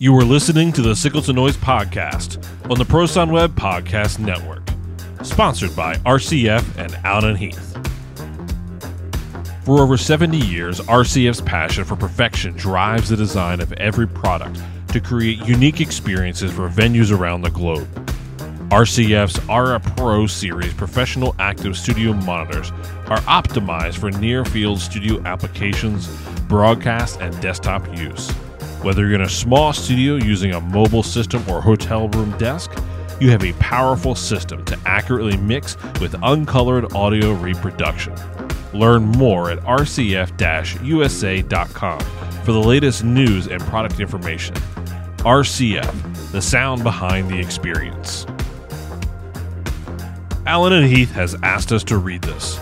You are listening to the Signal to Noise podcast on the Pro Sound Web Podcast Network, sponsored by RCF and Allen Heath. For over 70 years, RCF's passion for perfection drives the design of every product to create unique experiences for venues around the globe. RCF's Ayra Pro Series professional active studio monitors are optimized for near field studio applications, broadcast, and desktop use. Whether you're in a small studio using a mobile system or hotel room desk, you have a powerful system to accurately mix with uncolored audio reproduction. Learn more at rcf usa.com for the latest news and product information. RCF, the sound behind the experience. Allen and Heath has asked us to read this.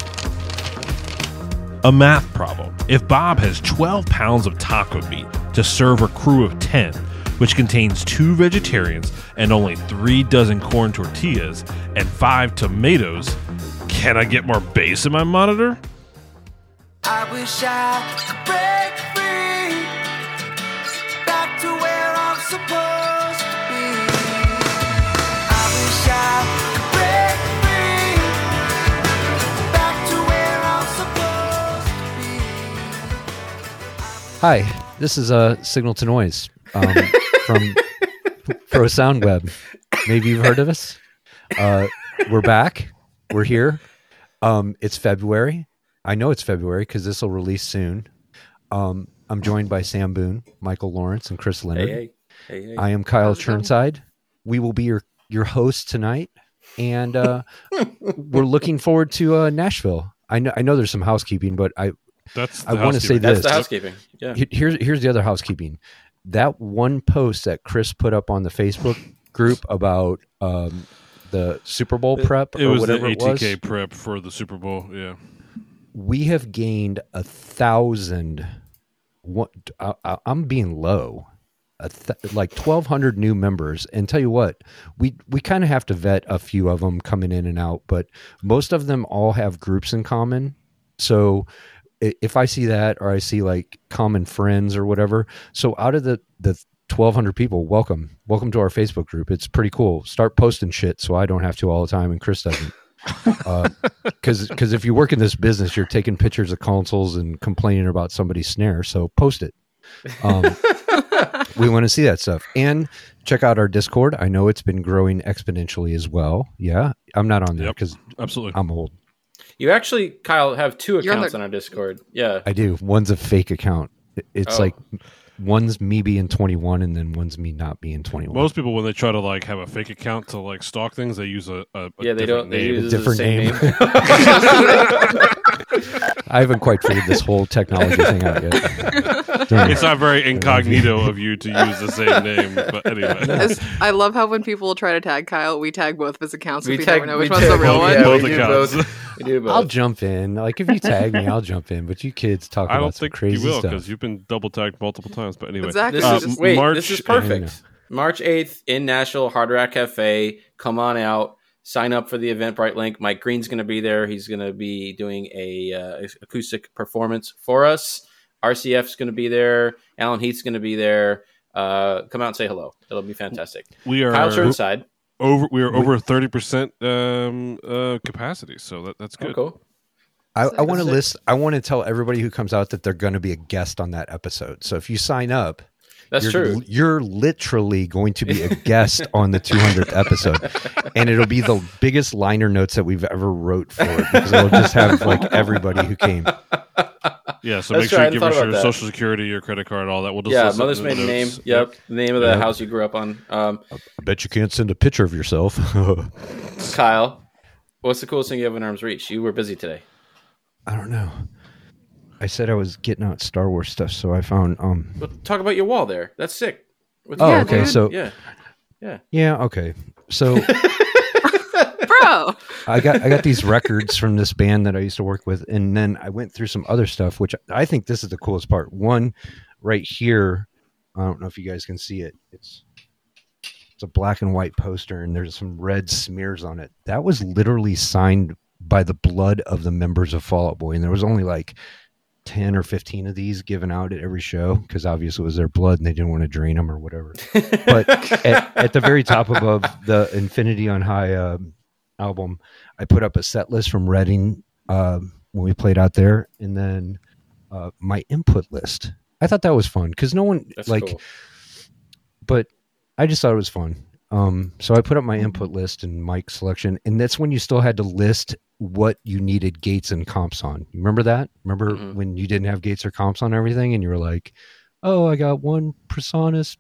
A math problem. If Bob has 12 pounds of taco meat to serve a crew of 10, which contains two vegetarians and only three dozen corn tortillas and five tomatoes, can I get more bass in my monitor? I wish I could break free back to where I'm supposed to be. I wish I could break free back to where I'm supposed to be. Hi, this is a Signal to Noise um, from Pro Sound Web. Maybe you've heard of us. Uh, we're back. We're here. Um, it's February. I know it's February because this will release soon. Um, I'm joined by Sam Boone, Michael Lawrence, and Chris Leonard. Hey, hey, hey, hey. I am Kyle How's going? Churnside. We will be your your host tonight, and uh, we're looking forward to uh, Nashville. I know I know there's some housekeeping, but I That's I wanna say housekeeping. That's the housekeeping. Yeah. Here's here's the other housekeeping. That one post that Chris put up on the Facebook group about um, the Super Bowl prep It or was the whatever it was. ATK prep for the Super Bowl. Yeah. We have gained a thousand. What I, I, I'm being low. A th- like 1,200 new members, and tell you what, we we kind of have to vet a few of them coming in and out, but most of them all have groups in common. So i- if I see that or I see like common friends or whatever, so out of the the 1200 people, welcome. Welcome to our Facebook group. It's pretty cool. Start posting shit so I don't have to all the time and Chris doesn't. Because because if you work in this business, you're taking pictures of consoles and complaining about somebody's snare. So post it. Um, we want to see that stuff and check out our Discord. I know it's been growing exponentially as well. Yeah, I'm not on there Yep. because Absolutely. I'm old. You actually, Kyle, have two You're accounts the- on our Discord. Yeah. I do. One's a fake account. It's Oh. like one's me being 21 and then one's me not being 21. Most people, when they try to like have a fake account to like stalk things, they use a, a, a Yeah, they different don't. They name. use different the same name. name. I haven't quite figured this whole technology thing out yet. It's not very incognito of you to use the same name, but anyway. It's- I love how when people try to tag Kyle, we tag both of his accounts. We We, tag- never know we which one's the real both, one. yeah. Both we accounts. both. We do both. I'll jump in. Like if you tag me, I'll jump in. But you kids talk I about don't some think crazy you will stuff. because you've been double tagged multiple times. But anyway, Exactly. This Uh, is Just- wait. March- this is perfect. March eighth in Nashville, Hard Rock Cafe. Come on out. Sign up for the Eventbrite link. Mike Green's going to be there. He's going to be doing a uh, acoustic performance for us. RCF's going to be there. Allen Heath's going to be there. Uh, come out and say hello. It'll be fantastic. we are Kyle Churnside. over. We are over thirty percent um, uh, capacity, so that, that's Oh, good. cool. I, I want to list. I want to tell everybody who comes out that they're going to be a guest on that episode. So if you sign up, That's you're, true. You're literally going to be a guest on the 200th episode, and it'll be the biggest liner notes that we've ever wrote for it because it'll just have like everybody who came. Yeah, so That's make sure true, I you give us your that. social security, your credit card, all that. We'll just Yeah, mother's maiden name. notes. Yep. The name of the Yep. house you grew up on. Um, I bet you can't send a picture of yourself. Kyle, what's the coolest thing you have in arm's reach? You were busy today. I don't know. I said I was getting out Star Wars stuff, so I found um. Well, talk about your wall there. That's sick. What's Oh, your- okay. dude. So yeah, yeah. yeah, okay. So Bro, I got I got these records from this band that I used to work with, and then I went through some other stuff, which I think this is the coolest part. One, right here, I don't know if you guys can see it. It's it's a black and white poster, and there's some red smears on it. That was literally signed by the blood of the members of Fall Out Boy, and there was only like 10 or 15 of these given out at every show because obviously it was their blood and they didn't want to drain them or whatever. But at, at the very top above the Infinity on High um album, I put up a set list from Reading um when we played out there, and then uh, my input list. I thought that was fun because no one That's like, cool. but I just thought it was fun. Um, so I put up my input list and mic selection, and that's when you still had to list what you needed gates and comps on. You remember that? Remember Mhm. when you didn't have gates or comps on everything, and you were like, "Oh, I got one Presonus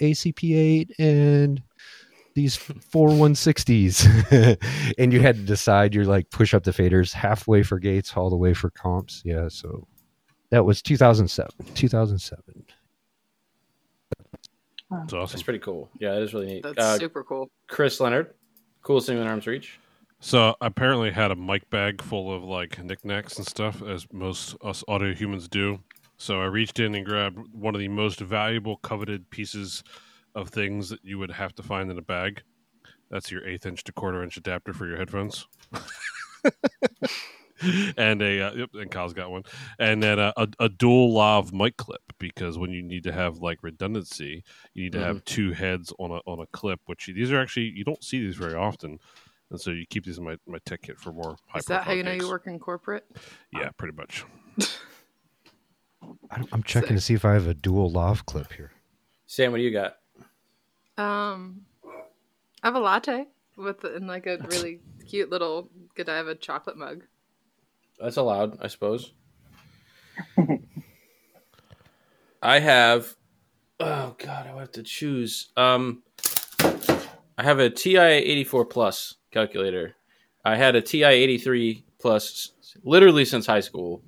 ACP8 and these four 160s," and you had to decide. You're like, push up the faders halfway for gates, all the way for comps. Yeah, so that was 2007. 2007. It's awesome. That's pretty cool. Yeah, that is really neat. That's Uh, super cool. Chris Leonard, coolest thing in arm's reach. So I apparently had a mic bag full of like knickknacks and stuff, as most us audio humans do. So I reached in and grabbed one of the most valuable, coveted pieces of things that you would have to find in a bag. That's your eighth inch to quarter inch adapter for your headphones. and a uh, yep, and Kyle's got one, and then a, a, a dual lav mic clip because when you need to have like redundancy, you need to have two heads on a on a clip. Which these are actually you don't see these very often, and so you keep these in my, my tech kit for more. High Is that how profile you know gigs. you work in corporate? Yeah, pretty much. I don't- I'm checking to see if I have a dual lav clip here. Sam, what do you got? Um, I have a latte with in like a really cute little Godiva chocolate mug. That's allowed, I suppose. I have. Oh God, I have to choose. Um, I have a TI eighty four plus calculator. I had a TI eighty three plus literally since high school,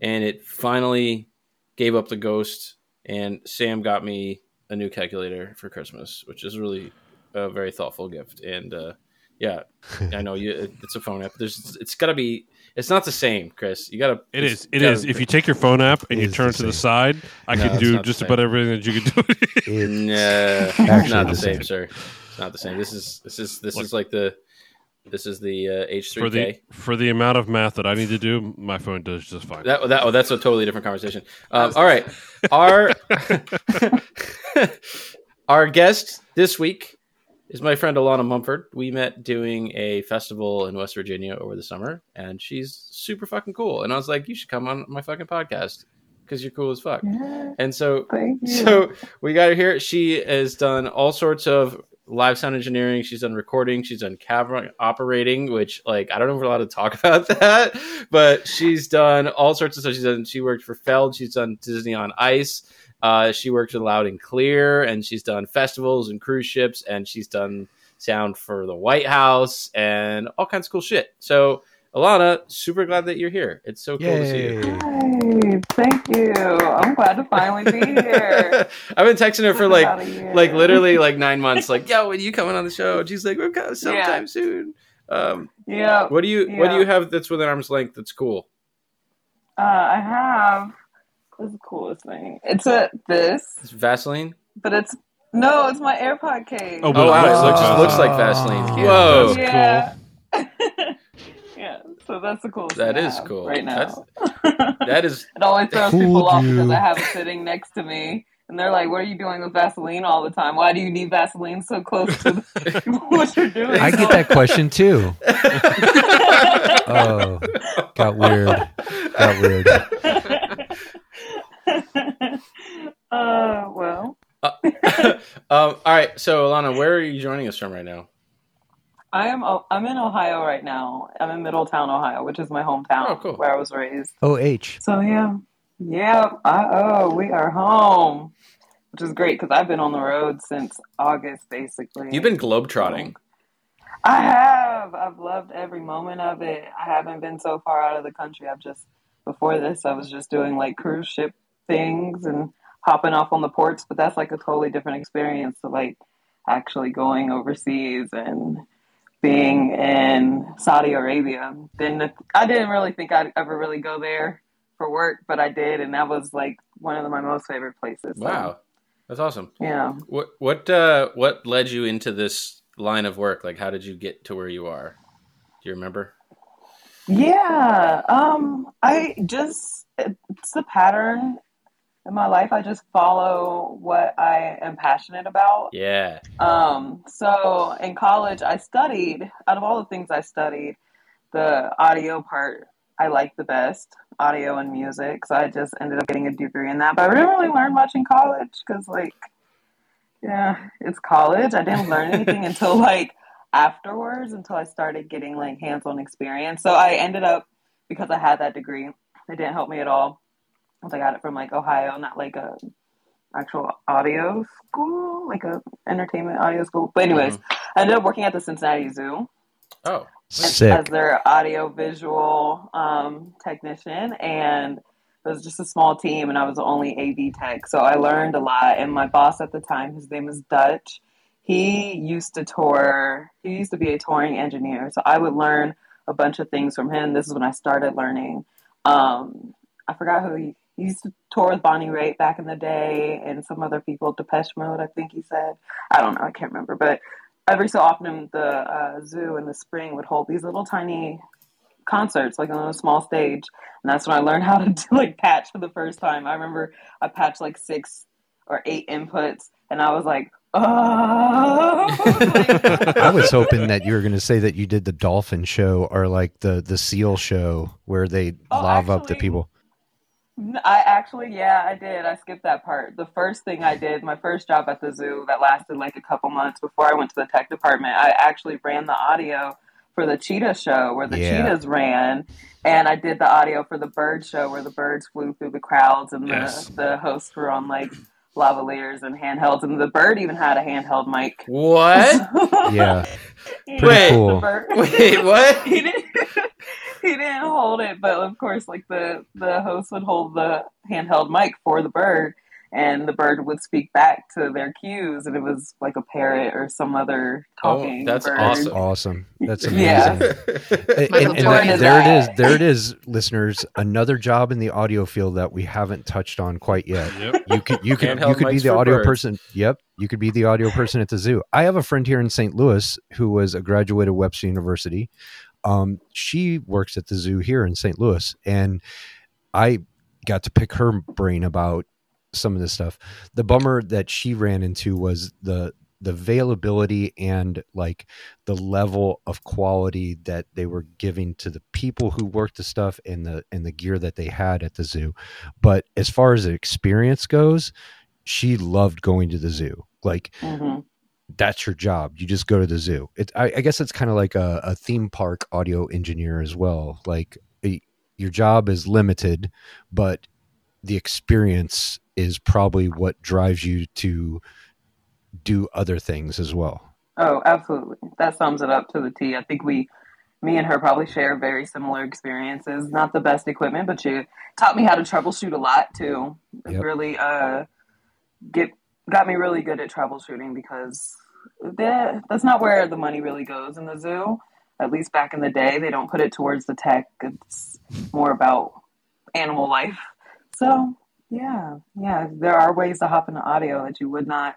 and it finally gave up the ghost. And Sam got me a new calculator for Christmas, which is really a very thoughtful gift. And uh, yeah, I know you. It's a phone app. There's. It's got to be. It's not the same, Chris. You gotta. It it's. It gotta- is. If you take your phone app and you turn it to the side, I No, can do just about everything that you can do. It, Nah, Actually not the the same, same. sir. It's not the same. This is this is this Look. is like the this is the uh, H for three the K. for the amount of math that I need to do, my phone does just fine. That that oh, that's a totally different conversation. Um, all right, our our guest this week is my friend Alana Mumford. We met doing a festival in West Virginia over the summer, and she's super fucking cool. And I was like, you should come on my fucking podcast because you're cool as fuck. And so Thank you. So we got her here. She has done all sorts of live sound engineering. She's done recording. She's done camera operating, which like I don't know if we're allowed to talk about that, but she's done all sorts of stuff. She's done. She worked for Feld. She's done Disney on Ice. Uh, she worked with Loud and Clear, and she's done festivals and cruise ships, and she's done sound for the White House and all kinds of cool shit. So. Alana, super glad that you're here. It's so cool to see you. Yay. Hi, thank you. I'm glad to finally be here. I've been texting her for like About a year. like literally like nine months. Like, yo, when you coming on the show? And she's like, we're coming sometime Yeah. soon. Um, Yeah. what do you what do you have that's within arm's length? That's cool. Uh, I have. What's the coolest thing? It's a this, It's Vaseline. but it's no, it's my AirPod case. Oh, Oh But it wow, looks it like looks, looks like Vaseline. Vaseline. Yeah, Whoa, that's yeah. yeah. So that's the coolest. That thing I have cool. Right now. that is it always throws people off because I have it sitting next to me. And they're like, "What are you doing with Vaseline all the time? Why do you need Vaseline so close to the, what you're doing?" I get that question too. Oh, got weird. Got weird. uh, well, um, all right. So Alana, where are you joining us from right now? I am. oh, I'm in Ohio right now. I'm in Middletown, Ohio, which is my hometown, Oh, cool. where I was raised. Oh, H. So yeah, yeah. I, oh, we are home, which is great because I've been on the road since August, basically. You've been globetrotting. I have. I've loved every moment of it. I haven't been so far out of the country. I've just before this, I was just doing like cruise ship things and hopping off on the ports, but that's like a totally different experience to like actually going overseas and being in Saudi Arabia. Then I didn't really think I'd ever really go there for work, but I did, and that was like one of my most favorite places. So, Wow, that's awesome. yeah. What what uh, what led you into this line of work? Like, how did you get to where you are? Do you remember? Yeah, um, I just it's the pattern in my life. I just follow what I am passionate about. Yeah. Um, so in college, I studied. Out of all the things I studied, the audio part I liked the best, audio and music. So I just ended up getting a degree in that. But I didn't really learn much in college because, like, yeah, it's college. I didn't learn anything until like afterwards, until I started getting like hands-on experience. So I ended up because I had that degree. It didn't help me at all. I got it from like Ohio, not like a actual audio school, like a entertainment audio school. But anyways, I ended up working at the Cincinnati Zoo Oh. as, as their audio visual um, technician and it was just a small team and I was the only AV tech. So I learned a lot and my boss at the time, his name is Dutch, he used to tour, he used to be a touring engineer. So I would learn a bunch of things from him. This is when I started learning. Um, I forgot who he, he used to tour with Bonnie Raitt back in the day and some other people, Depeche Mode, I think he said. I don't know, I can't remember. But every so often the uh, zoo in the spring would hold these little tiny concerts like on a small stage and that's when i learned how to do like patch for the first time i remember i patched like six or eight inputs and i was like oh I was hoping that you were going to say that you did the dolphin show or like the the seal show where they Oh, lava up the people. I actually, yeah, I did. I skipped that part. The first thing I did, my first job at the zoo that lasted like a couple months before I went to the tech department, I actually ran the audio for the cheetah show where the Yeah. cheetahs ran. And I did the audio for the bird show where the birds flew through the crowds and the, Yes. the hosts were on like lavaliers and handhelds. And the bird even had a handheld mic. What? Yeah, Pretty Wait. cool. Wait, what? he didn't hold it but of course like the the host would hold the handheld mic for the bird and the bird would speak back to their cues and it was like a parrot or some other Oh, talking that's bird. awesome. awesome. That's amazing. Yeah. And, Michael and Jordan there is there it is. There it is, listeners. Another job in the audio field that we haven't touched on quite yet. Yep. You could you could Handheld you could be the audio birds. person. Yep, you could be the audio person at the zoo. I have a friend here in St. Louis who was a graduate of Webster University. Um, she works at the zoo here in St. Louis, and I got to pick her brain about some of this stuff. The bummer that she ran into was the the availability and like the level of quality that they were giving to the people who worked the stuff and the and the gear that they had at the zoo. But as far as the experience goes, she loved going to the zoo. Like Mhm. That's your job. You just go to the zoo. It, I, I guess it's kind of like a, a theme park audio engineer as well. Like a, your job is limited, but the experience is probably what drives you to do other things as well. Oh, absolutely. That sums it up to the T. I think we, me and her, probably share very similar experiences. Not the best equipment, but she taught me how to troubleshoot a lot too. Yep. really uh, get got me really good at troubleshooting because that, that's not where the money really goes in the zoo. At least back in the day, they don't put it towards the tech. It's more about animal life. So yeah, yeah, there are ways to hop into audio that you would not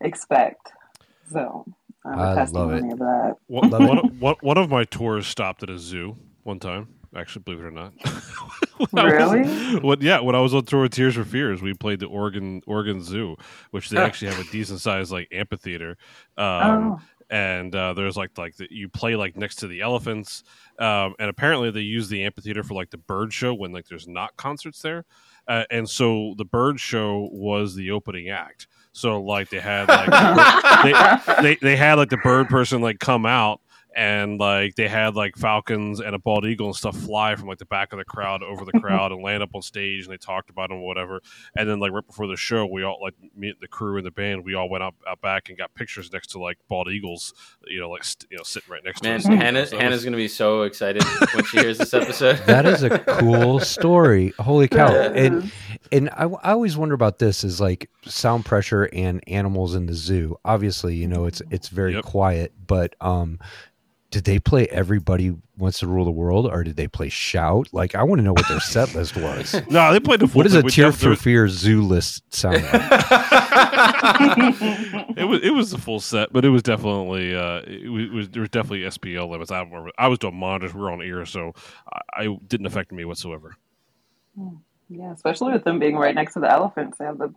expect. So I'm a I love testimony of that. One, Love it. one, of- one, one of my tours stopped at a zoo one time. Actually, believe it or not. I was- Really? when, yeah, when I was on tour with Tears for Fears, we played the Oregon Oregon Zoo, which they actually have a decent sized like amphitheater. Um, Oh. and uh, there's like like the, you play like next to the elephants, um, and apparently they use the amphitheater for like the bird show when like there's not concerts there, uh, and so the bird show was the opening act. So like they had like they, they they had like the bird person like come out and like they had like falcons and a bald eagle and stuff fly from like the back of the crowd over the crowd and land up on stage and they talked about them or whatever and then like right before the show we all like me the crew and the band we all went out, out back and got pictures next to like bald eagles you know like st- you know sitting right next Man, to us Hannah, So Hannah's was- gonna be so excited when she hears this episode. That is a cool story. Holy cow! And and I, I always wonder about this is like sound pressure and animals in the zoo. Obviously, you know it's it's very Yep. quiet, but um, did they play Everybody Wants to Rule the World or did they play Shout? Like, I want to know what their set list was. No, they played the full What does a Tear def- for Fear zoo list sound like? it was it was the full set, but it was definitely uh, it was, it was there was definitely SPL limits. I remember I was doing monitors, we were on ear, so I, I didn't affect me whatsoever. Yeah, especially with them being right next to the elephants. They have the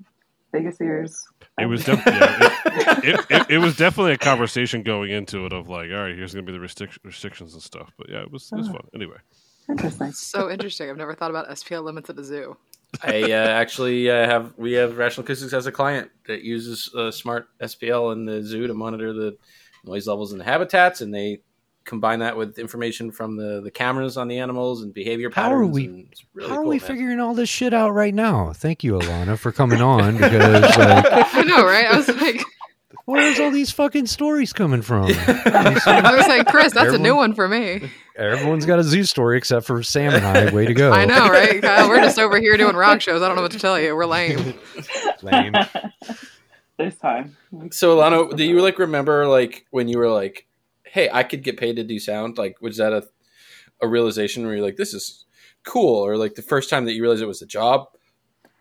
biggest ears. It was def- yeah, it, it, it, it was definitely a conversation going into it of like, all right, here's gonna be the restric- restrictions and stuff. But yeah, it was it was fun anyway. interesting. So interesting. I've never thought about SPL limits at a zoo. I uh, actually uh, have we have Rational Acoustics as a client that uses uh, Smaart SPL in the zoo to monitor the noise levels in the habitats, and they combine that with information from the, the cameras on the animals and behavior How patterns. are we- it's really How are we man. figuring all this shit out right now? Thank you, Alana, for coming on because uh, like, I know, right? I was like, where's all these fucking stories coming from? I was like, Chris, that's a new one for me. Everyone's got a zoo story except for Sam and I. Way to go! I know, right? Kyle, we're just over here doing rock shows. I don't know what to tell you. We're lame. Lame. This time. So Alana, do you like remember like when you were like, "Hey, I could get paid to do sound"? Like, was that a a realization where you're like, "This is cool," or like the first time that you realized it was a job?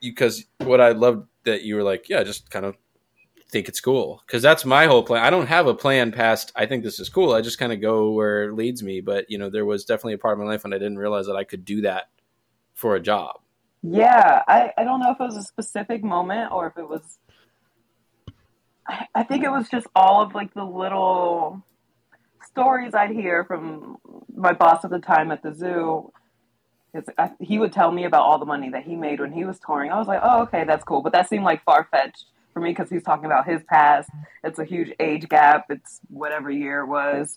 Because what I loved that you were like, "Yeah, just kind of think it's cool," because that's my whole plan. I don't have a plan past. I think this is cool. I just kind of go where it leads me. But you know, there was definitely a part of my life when I didn't realize that I could do that for a job. Yeah, I, I don't know if it was a specific moment or if it was. I, I think it was just all of like the little stories I'd hear from my boss at the time at the zoo. I, he would tell me about all the money that he made when he was touring. I was like, oh, okay, that's cool. But that seemed like far fetched for me because he's talking about his past. It's a huge age gap. It's whatever year it was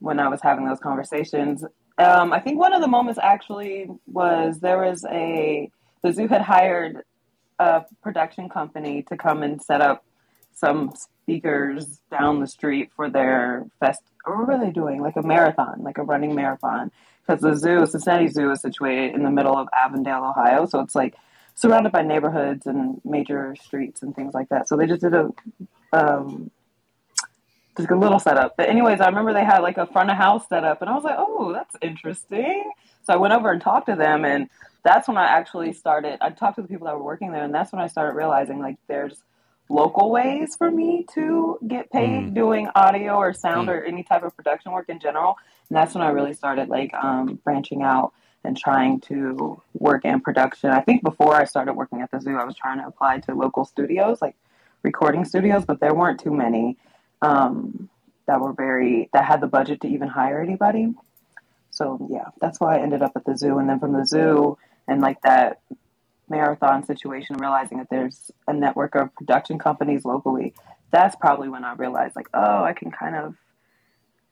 when I was having those conversations. Um, I think one of the moments actually was there was a the zoo had hired a production company to come and set up some speakers down the street for their fest. What were they doing? Like a marathon, like a running marathon. Because the zoo, Cincinnati Zoo, is situated in the middle of Avondale, Ohio, so it's like surrounded by neighborhoods and major streets and things like that. So they just did a um, just a little setup. But anyways, I remember they had like a front of house setup, and I was like, oh, that's interesting. So I went over and talked to them, and that's when I actually started. I talked to the people that were working there, and that's when I started realizing like there's local ways for me to get paid Mm. doing audio or sound or any type of production work in general. And that's when I really started like um, branching out and trying to work in production. I think before I started working at the zoo, I was trying to apply to local studios, like recording studios, but there weren't too many um, that were very that had the budget to even hire anybody. So yeah, that's why I ended up at the zoo, and then from the zoo and like that marathon situation, realizing that there's a network of production companies locally. That's probably when I realized like, oh, I can kind of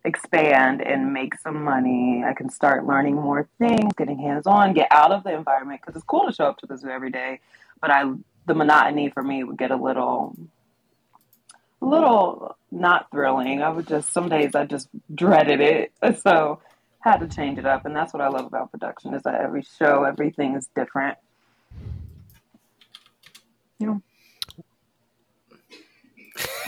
expand and make some money. I can start learning more things, getting hands on, get out of the environment because it's cool to show up to the zoo every day, but I the monotony for me would get a little little not thrilling. I would just some days I just dreaded it. So had to change it up and that's what I love about production is that every show everything is different. You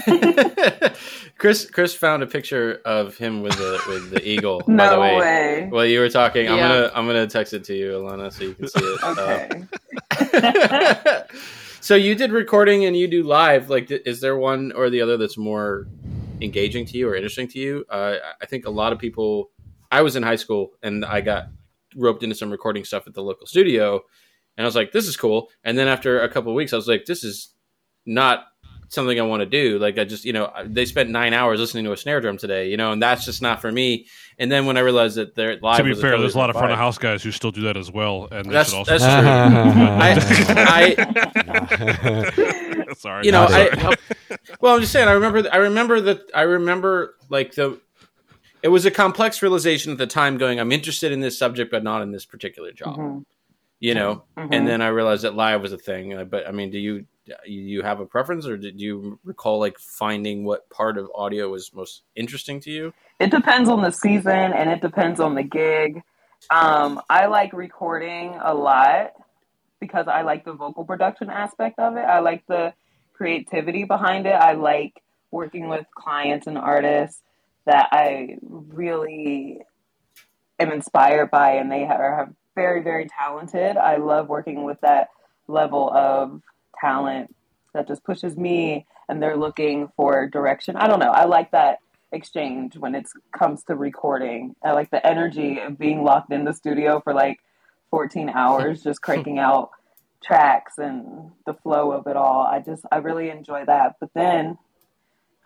know, Chris Chris found a picture of him with the with the eagle. by no the way. way. While you were talking, I'm gonna I'm gonna text it to you, Alana, so you can see it. Okay. Uh, so you did recording and you do live. Like, th- is there one or the other that's more engaging to you or interesting to you? Uh, I think a lot of people. I was in high school and I got roped into some recording stuff at the local studio, and I was like, "This is cool." And then after a couple of weeks, I was like, "This is not." something I want to do. Like I just, you know, they spent nine hours listening to a snare drum today, you know, and that's just not for me. And then when I realized that they're live, to be fair, there's a lot of front of house guys who still do that as well, and That's should also. that's true. I, I Sorry, you know, Not I, well, I'm just saying. I remember. I remember that. I remember like the. It was a complex realization at the time. Going, I'm interested in this subject, but not in this particular job. Mhm. You know, Mhm. and then I realized that live was a thing. Uh, But I mean, do you you have a preference, or did you recall like finding what part of audio was most interesting to you? It depends on the season and it depends on the gig. Um, I like recording a lot because I like the vocal production aspect of it. I like the creativity behind it. I like working with clients and artists that I really am inspired by, and they have are very, very talented. I love working with that level of talent that just pushes me, and they're looking for direction. I don't know. I like that exchange when it comes to recording. I like the energy of being locked in the studio for like 14 hours, just cranking out tracks and the flow of it all. I just, I really enjoy that. But then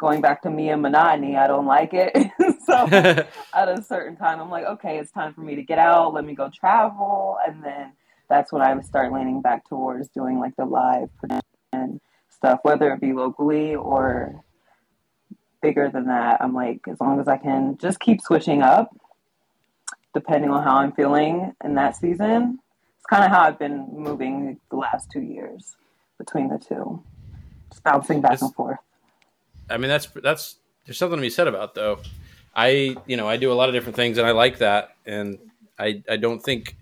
going back to me and monotony, I don't like it. so at a certain time, I'm like, okay, it's time for me to get out. Let me go travel. And then that's when I would start leaning back towards doing like the live production stuff, whether it be locally or bigger than that. I'm like, as long as I can just keep switching up, depending on how I'm feeling in that season. It's kind of how I've been moving the last two years between the two, just bouncing back It's- and forth. I mean, that's that's there's something to be said about though. I you know I do a lot of different things and I like that, and I I don't think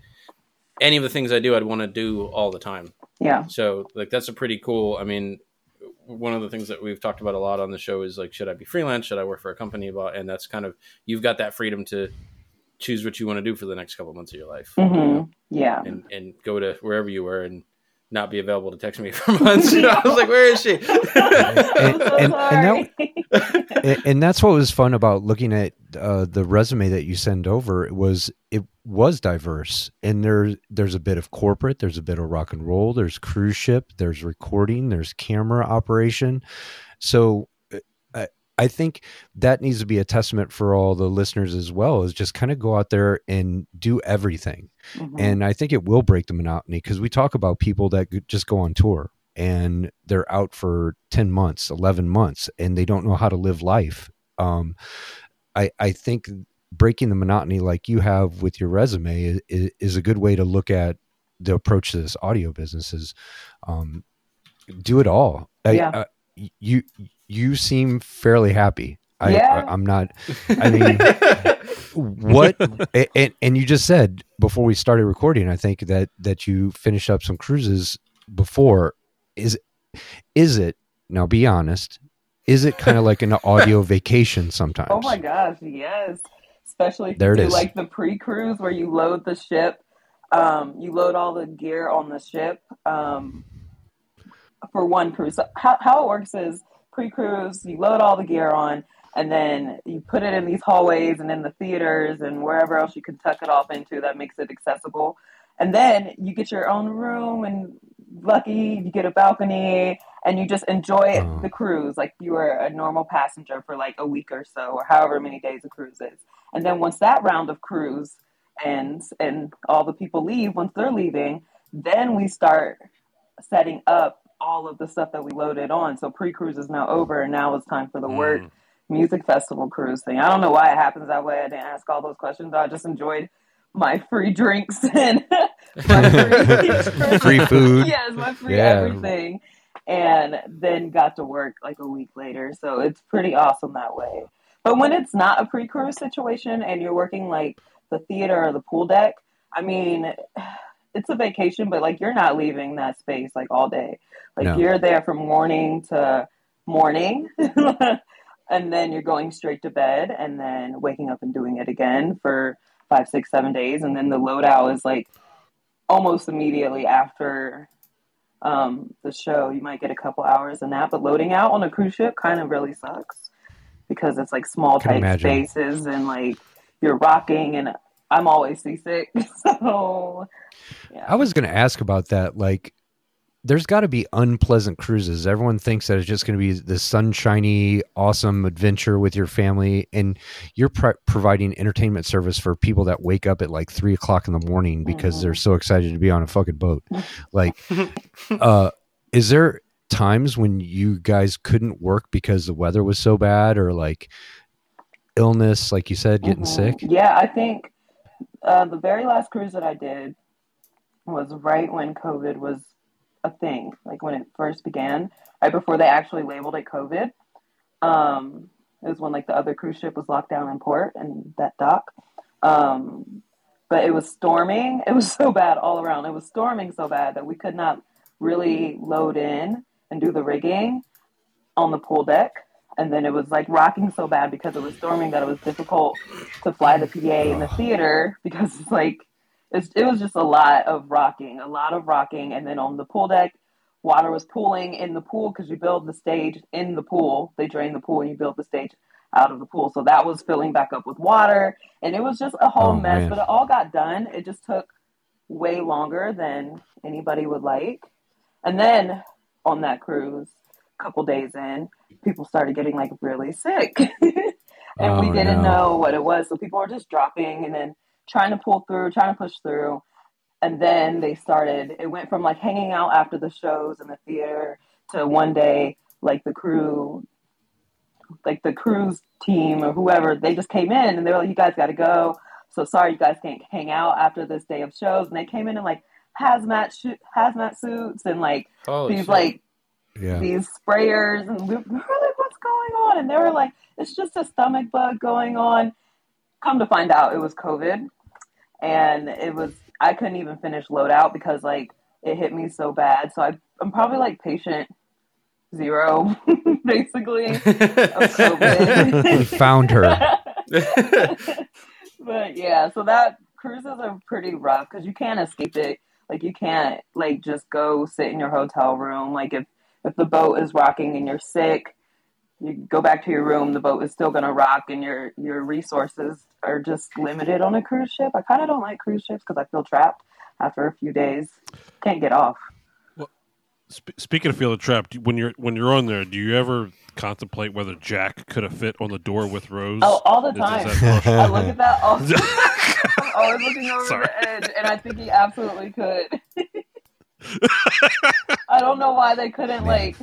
any of the things I do I'd want to do all the time. Yeah. So like that's a pretty cool. I mean, one of the things that we've talked about a lot on the show is like, should I be freelance? Should I work for a company? About and that's kind of you've got that freedom to choose what you want to do for the next couple months of your life, hmm Yeah. and and go to wherever you were and not be available to text me for months. You know, I was like, where is she? I'm so and- and that- and, and that's what was fun about looking at uh, the resume that you send over it was it was diverse and there there's a bit of corporate there's a bit of rock and roll there's cruise ship there's recording there's camera operation so I, I think that needs to be a testament for all the listeners as well is just kind of go out there and do everything Mhm. and I think it will break the monotony because we talk about people that just go on tour and they're out for 10 months, 11 months, and they don't know how to live life. Um, I, I think breaking the monotony like you have with your resume is, is a good way to look at the approach to this audio business is um, do it all. I- Yeah. You, you seem fairly happy. I, Yeah. I, I'm not, I mean, what and, and you just said before we started recording i think that that you finished up some cruises before is is it now be honest is it kind of like an audio vacation sometimes Oh my gosh, yes. Especially if There you it do is. like the pre-cruise where you load the ship, um, you load all the gear on the ship um, for one cruise. So how, how it works is pre-cruise, you load all the gear on, and then you put it in these hallways and in the theaters and wherever else you can tuck it off into that makes it accessible. And then you get your own room and lucky you get a balcony and you just enjoy Oh. the cruise like you were a normal passenger for like a week or so or however many days the cruise is. And then once that round of cruise ends and all the people leave, once they're leaving, then we start setting up all of the stuff that we loaded on. So pre-cruise is now over and now it's time for the work Mm. music festival cruise thing. I don't know why it happens that way. I didn't ask all those questions. I just enjoyed my free drinks and my free, Free food. Yes, my free Yeah. everything. And then got to work like a week later. So it's pretty awesome that way. But when it's not a pre cruise situation and you're working like the theater or the pool deck, I mean, it's a vacation, but like you're not leaving that space like all day. Like No. you're there from morning to morning. and then you're going straight to bed and then waking up and doing it again for five, six, seven days. And then the loadout is like almost immediately after um, the show. You might get a couple hours of nap, but loading out on a cruise ship kind of really sucks because it's like small Can tight imagine. spaces and like you're rocking and I'm always seasick. So yeah. I was going to ask about that. Like, there's got to be unpleasant cruises. Everyone thinks that it's just going to be this sunshiny, awesome adventure with your family, and you're pro- providing entertainment service for people that wake up at like three o'clock in the morning because Mhm. they're so excited to be on a fucking boat. Like, uh, is there times when you guys couldn't work because the weather was so bad, or like illness, like you said, getting Mhm. sick? Yeah, I think uh, the very last cruise that I did was right when COVID was a thing, like when it first began, right before they actually labeled it COVID. Um, it was when like the other cruise ship was locked down in port and that dock. Um, but it was storming. It was so bad all around. It was storming so bad that we could not really load in and do the rigging on the pool deck. and then it was like rocking so bad because it was storming that it was difficult to fly the PA in the theater because it's like it's, it was just a lot of rocking, a lot of rocking, and then on the pool deck, water was pooling in the pool because you build the stage in the pool. They drain the pool and you build the stage out of the pool, so that was filling back up with water, and it was just a whole Oh, mess. man. But it all got done. It just took way longer than anybody would like, and then on that cruise, a couple days in, people started getting like really sick. and we Oh, didn't no. know what it was. So people were just dropping and then trying to pull through, trying to push through. And then they started, it went from like hanging out after the shows in the theater to one day, like the crew, like the cruise team or whoever, they just came in and they were like, you guys got to go. So sorry, you guys can't hang out after this day of shows. And they came in in like hazmat, sh- hazmat suits and like Holy these shit. like Yeah. these sprayers and we we were like what's going on and they were like it's just a stomach bug going on come to find out it was covid and it was i couldn't even finish loadout because like it hit me so bad so I, i'm probably like patient zero basically We found her. but yeah, so that cruises are pretty rough because you can't escape it. Like you can't like just go sit in your hotel room. Like if if the boat is rocking and you're sick, you go back to your room. The boat is still gonna rock, and your your resources are just limited on a cruise ship. I kind of don't like cruise ships because I feel trapped after a few days. Can't get off. Sp- speaking of feeling trapped, when you're when you're on there, do you ever contemplate whether Jack could have fit on the door with Rose? Oh, all the time. I look at that all. I'm always looking over Sorry. the edge, and I think he absolutely could. I don't know why they couldn't like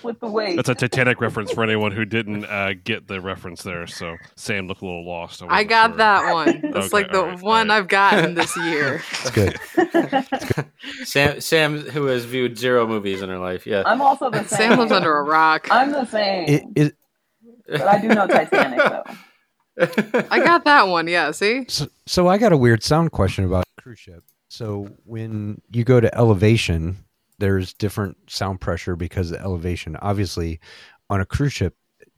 split the weight. That's a Titanic reference for anyone who didn't uh, get the reference there. So Sam looked a little lost. I wasn't got sure. that one. That's Okay, like the alright, one alright. I've gotten this year. It's good. Sam, Sam, who has viewed zero movies in her life, yeah. I'm also the same. Sam lives under a rock. I'm the same, It, it, but I do know Titanic though. I got that one. Yeah. See. so, so I got a weird sound question about cruise ship. So when you go to elevation, there's different sound pressure because of the elevation. Obviously, on a cruise ship,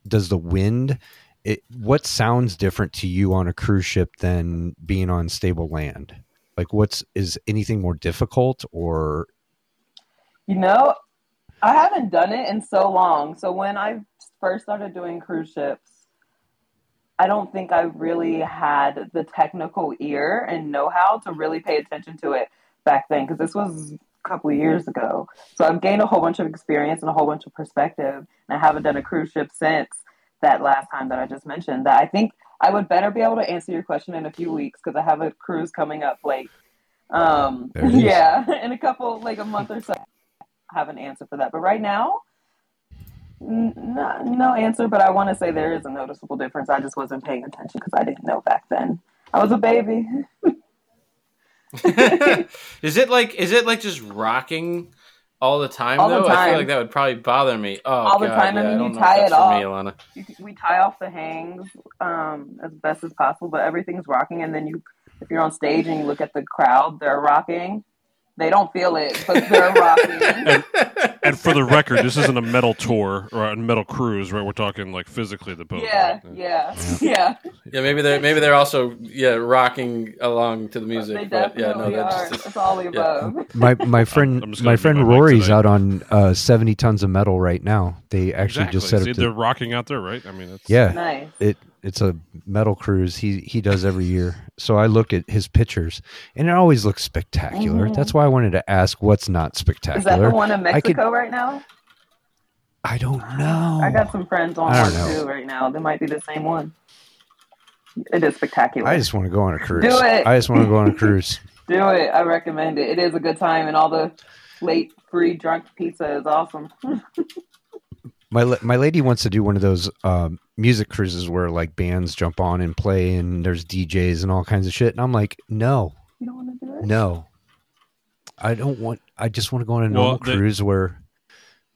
does the wind? It, what sounds different to you on a cruise ship than being on stable land? Like, what's is anything more difficult or You know, I haven't done it in so long. So when I first started doing cruise ships, I don't think I really had the technical ear and know how to really pay attention to it back then because this was couple years ago. So I've gained a whole bunch of experience and a whole bunch of perspective. And I haven't done a cruise ship since that last time that I just mentioned. That I think I would better be able to answer your question in a few weeks because I have a cruise coming up like um There it is. yeah, in a couple like a month or so. I have an answer for that. But right now, n- no, no answer. But I want to say there is a noticeable difference. I just wasn't paying attention because I didn't know back then. I was a baby. is it like is it like just rocking all the time All the though? I feel like that would probably bother me. Oh, All the God, time, and yeah, I don't you tie it off. me, Alana. You, we tie off the hangs um, as best as possible, but everything's rocking. And then you, if you're on stage and you look at the crowd, they're rocking. They don't feel it, but they're rocking. And for the record, this isn't a metal tour or a metal cruise, right? We're talking like physically the boat. yeah, right? yeah, yeah. Yeah, maybe they're maybe they're also yeah rocking along to the music. They but yeah, no, definitely that's are. just, It's all the yeah. above. my my friend I'm just gonna my friend my Rory's out on uh, seventy tons of metal right now. They actually Exactly. just set See, up. they're rocking out there, right? I mean, it's, yeah, Nice. it it's a metal cruise. He he does every year. So I look at his pictures, and it always looks spectacular. Mhm. That's why I wanted to ask what's not spectacular. Is that the one in I could- Mexico right now? I don't know. I got some friends on one too right now. They might be the same one. It is spectacular. I just want to go on a cruise. Do it. I just want to go on a cruise. Do it. I recommend it. It is a good time, and all the late free drunk pizza is awesome. My my lady wants to do one of those um, music cruises where like bands jump on and play, and there's DJs and all kinds of shit. And I'm like, no, You don't want to do it? no, I don't want. I just want to go on a Well, normal they- cruise where,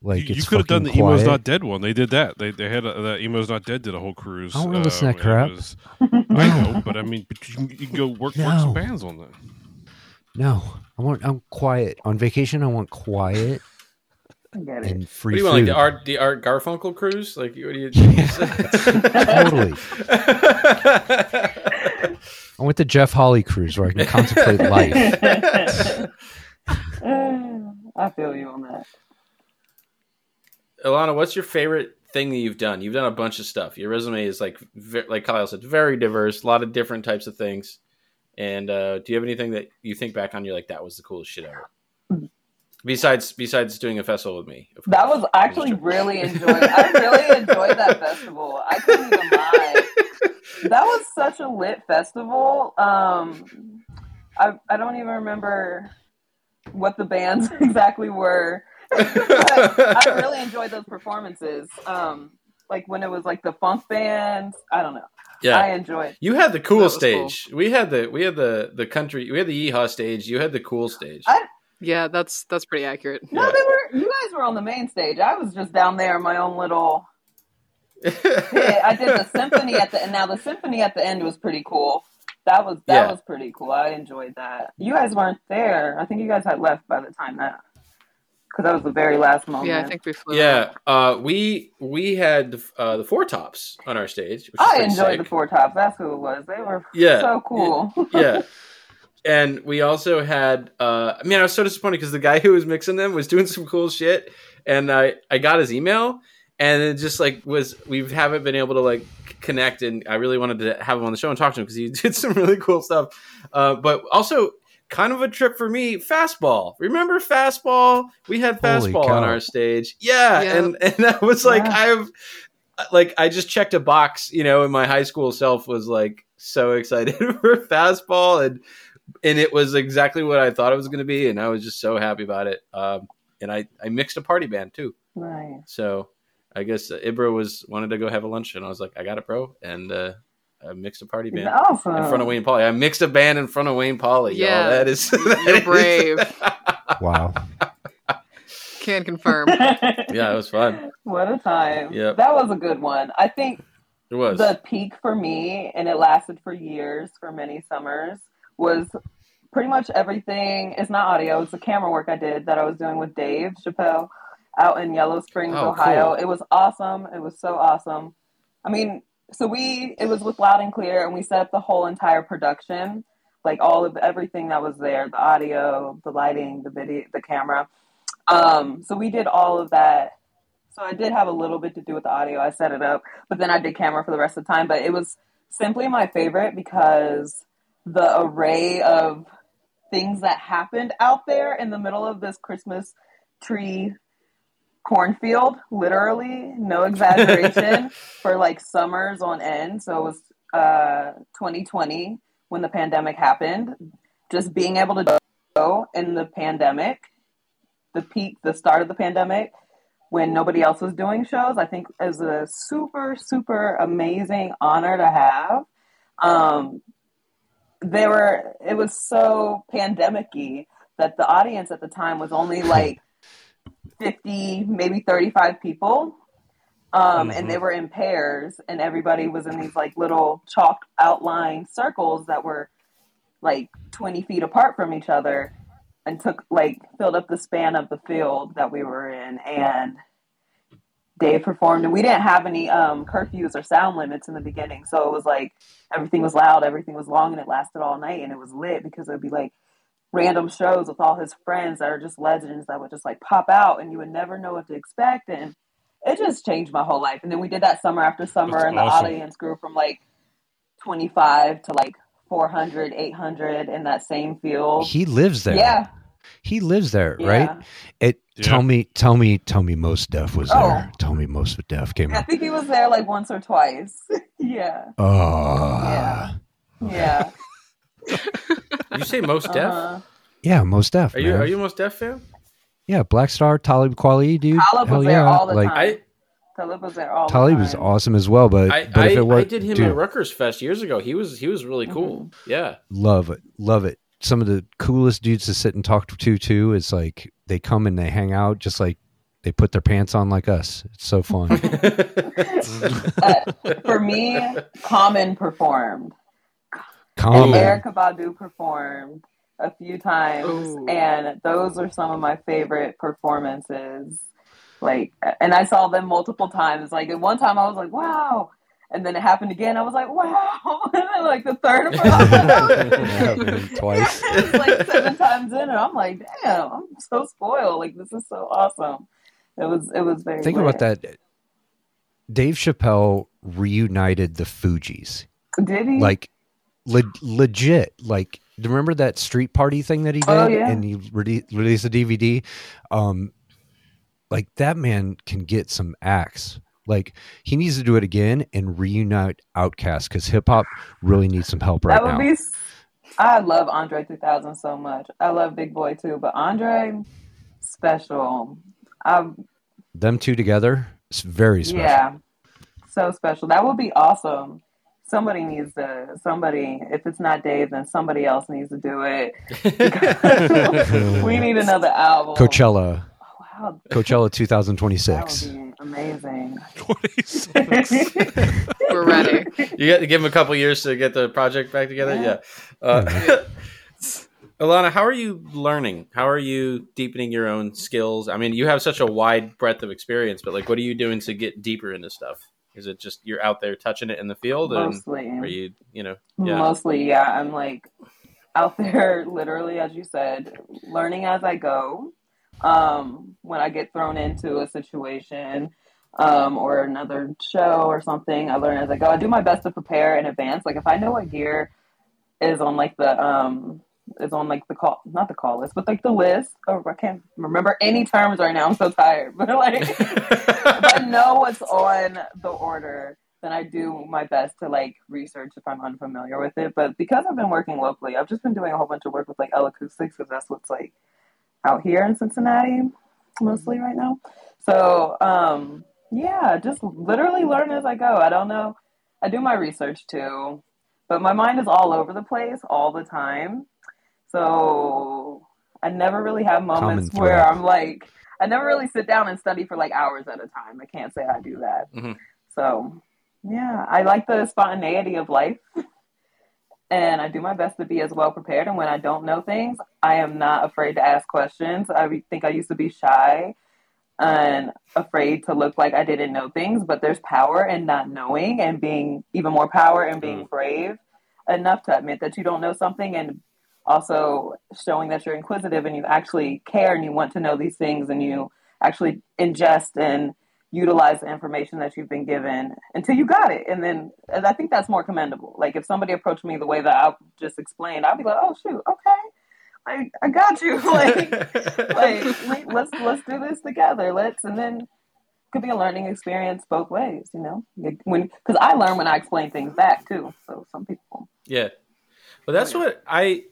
like, you, you could have done the fucking Emo's. Not Dead one. They did that. They they had a, the Emo's Not Dead did a whole cruise. I don't wanna listen to that crap. was- I know, but I mean, but you, can- you can go work, work some bands on that. No, I want. I'm quiet on vacation. I want quiet. I get it. and What free do you want, like the Art the Art Garfunkel cruise? Like, what do you? Totally. I went to Jeff Holly cruise where I can contemplate life. I feel you on that. Alana, what's your favorite thing that you've done? You've done a bunch of stuff. Your resume is like, like Kyle said, very diverse. A lot of different types of things. And uh, do you have anything that you think back on? You're like, that was the coolest shit ever. Besides, besides doing a festival with me, of That was actually really enjoyed. I really enjoyed that festival. I couldn't even lie. That was such a lit festival. Um, I I don't even remember what the bands exactly were. but I really enjoyed those performances. Um, like when it was like the funk bands. I don't know. yeah. I enjoyed. you had the cool was cool. stage. We had the we had the the country. We had the yeehaw stage. You had the cool stage. I- Yeah, that's that's pretty accurate. No, Yeah. they were. You guys were on the main stage. I was just down there in my own little. pit. I did the symphony at the and now the symphony at the end was pretty cool. That was that Yeah. was pretty cool. I enjoyed that. You guys weren't there. I think you guys had left by the time that because that was the very last moment. Yeah, I think we flew. yeah, uh, we we had uh, the four tops on our stage. Which I enjoyed sick. the Four Tops. That's who it was. They were Yeah. so cool. yeah. And we also had, uh, I mean, I was so disappointed because the guy who was mixing them was doing some cool shit, and I I got his email, and it just like was we haven't been able to like connect, and I really wanted to have him on the show and talk to him because he did some really cool stuff, uh, but also kind of a trip for me. Fastball, remember fastball? We had Holy fastball on our stage, yeah, Yeah. and and I was like, Yeah. I've like I just checked a box, you know, and my high school self was like so excited for fastball and and it was exactly what I thought it was going to be and I was just so happy about it. Um, and I I mixed a party band too. nice. So I guess uh, Ibra was wanted to go have a lunch and I was like, I got it, bro. And uh, I mixed a party band Awesome. in front of Wayne Polly. I mixed a band in front of Wayne Polly. y'all. Yeah. that is You're that is- brave. Wow. Can confirm. yeah, it was fun. what a time. Yeah, That was a good one. I think It was. the peak for me, and it lasted for years, for many summers, was pretty much everything. It's not audio; it's the camera work I did that I was doing with Dave Chappelle out in Yellow Springs, Oh, Ohio. cool. It was awesome. It was so awesome. I mean, so we it was with Loud and Clear, and we set up the whole entire production, like all of everything that was there, the audio, the lighting, the video, the camera. Um, so we did all of that. So I did have a little bit to do with the audio. I set it up, but then I did camera for the rest of the time. But it was simply my favorite because the array of things that happened out there in the middle of this Christmas tree cornfield, literally, no exaggeration, for like summers on end. So it was uh, 2020 when the pandemic happened. Just being able to go in the pandemic, the peak, the start of the pandemic, when nobody else was doing shows, I think is a super, super amazing honor to have. Um, they were, it was so pandemic y that the audience at the time was only like 50, maybe 35 people. Um, And they were in pairs, and everybody was in these like little chalk outline circles that were like 20 feet apart from each other and took like filled up the span of the field that we were in and Dave performed and we didn't have any um, curfews or sound limits in the beginning so it was like everything was loud everything was long and it lasted all night and it was lit because it would be like random shows with all his friends that are just legends that would just like pop out and you would never know what to expect and it just changed my whole life and then we did that summer after summer That's and awesome. the audience grew from like 25 to like 400 800 in that same field He lives there. yeah He lives there, Yeah. right? It Yeah. tell me tell me tell me Mos Def was Oh. there. Tell me most of deaf came I up. think he was there like once or twice. yeah, Oh Yeah. yeah. You say Mos Def? Uh-huh. yeah, Mos Def. Are you are you Mos Def fan? Yeah, Black Star, Talib Kweli, dude. Talib Hell was there all the like time. I Talib was there all Talib the was awesome as well, but I, but I, if it was I did him dude, at Rutgers Fest years ago. He was he was really cool. Yeah. love it, love it. Some of the coolest dudes to sit and talk to too. It's like they come and they hang out, just like they put their pants on like us. It's so fun. Uh, for me, Common performed. Common. And Erykah Badu performed a few times, Ooh. and those are some of my favorite performances. Like, and I saw them multiple times. Like, at one time I was like, wow. And then it happened again. I was like, wow. Like, the third time, I was like, It twice. it's like seven times in, and I'm like, damn, I'm so spoiled. Like, this is so awesome. It was, it was very. Think lit. about that. Dave Chappelle reunited the Fugees. Did he? Like le- legit. Like do you remember that street party thing that he did Oh, yeah. and he re- released a DVD? Um like that man can get some acts. Like he needs to do it again and reunite OutKast because hip hop really needs some help right that would now. be. I love Andre 2000 so much. I love Big Boi too, but Andre, special. I Them two together, it's very special. Yeah, so special. That would be awesome. Somebody needs to. Somebody, if it's not Dave, then somebody else needs to do it. we need another album. Coachella, oh, Wow, Coachella that 2026. Would be amazing. 26. We're ready. You got to give him a couple years to get the project back together. Yeah. Uh, Alana, how are you learning? How are you deepening your own skills? I mean, you have such a wide breadth of experience, but like, what are you doing to get deeper into stuff? Is it just you're out there touching it in the field, and Mostly, are you, you know, yeah, mostly, yeah. I'm like out there, literally, as you said, learning as I go. Um, when I get thrown into a situation um, or another show or something, I learn as I go. I do my best to prepare in advance. Like if I know what gear is on like the um is on like the call not the call list, but like the list. Oh, I can't remember any terms right now. I'm so tired. But like if I know what's on the order, then I do my best to like research if I'm unfamiliar with it. But because I've been working locally, I've just been doing a whole bunch of work with like L-Acoustics because that's what's like out here in Cincinnati mostly right now. So um, yeah, just literally learn as I go. I don't know. I do my research too, but my mind is all over the place all the time. So I never really have moments where. I'm like, I never really sit down and study for like hours at a time. I can't say I do that. Mhm. So yeah, I like the spontaneity of life. And I do my best to be as well prepared. And when I don't know things, I am not afraid to ask questions. I think I used to be shy and afraid to look like I didn't know things, but there's power in not knowing and being even more power and being mm. brave enough to admit that you don't know something and also showing that you're inquisitive and you actually care and you want to know these things and you actually ingest and utilize the information that you've been given until you got it. And then and I think that's more commendable. Like if somebody approached me the way that I just explained, I'd be like, oh shoot, okay. Like I got you. like like let's let's do this together. Let's and then it could be a learning experience both ways, you know. When because I learn when I explain things back too. So some people, Yeah. But that's what I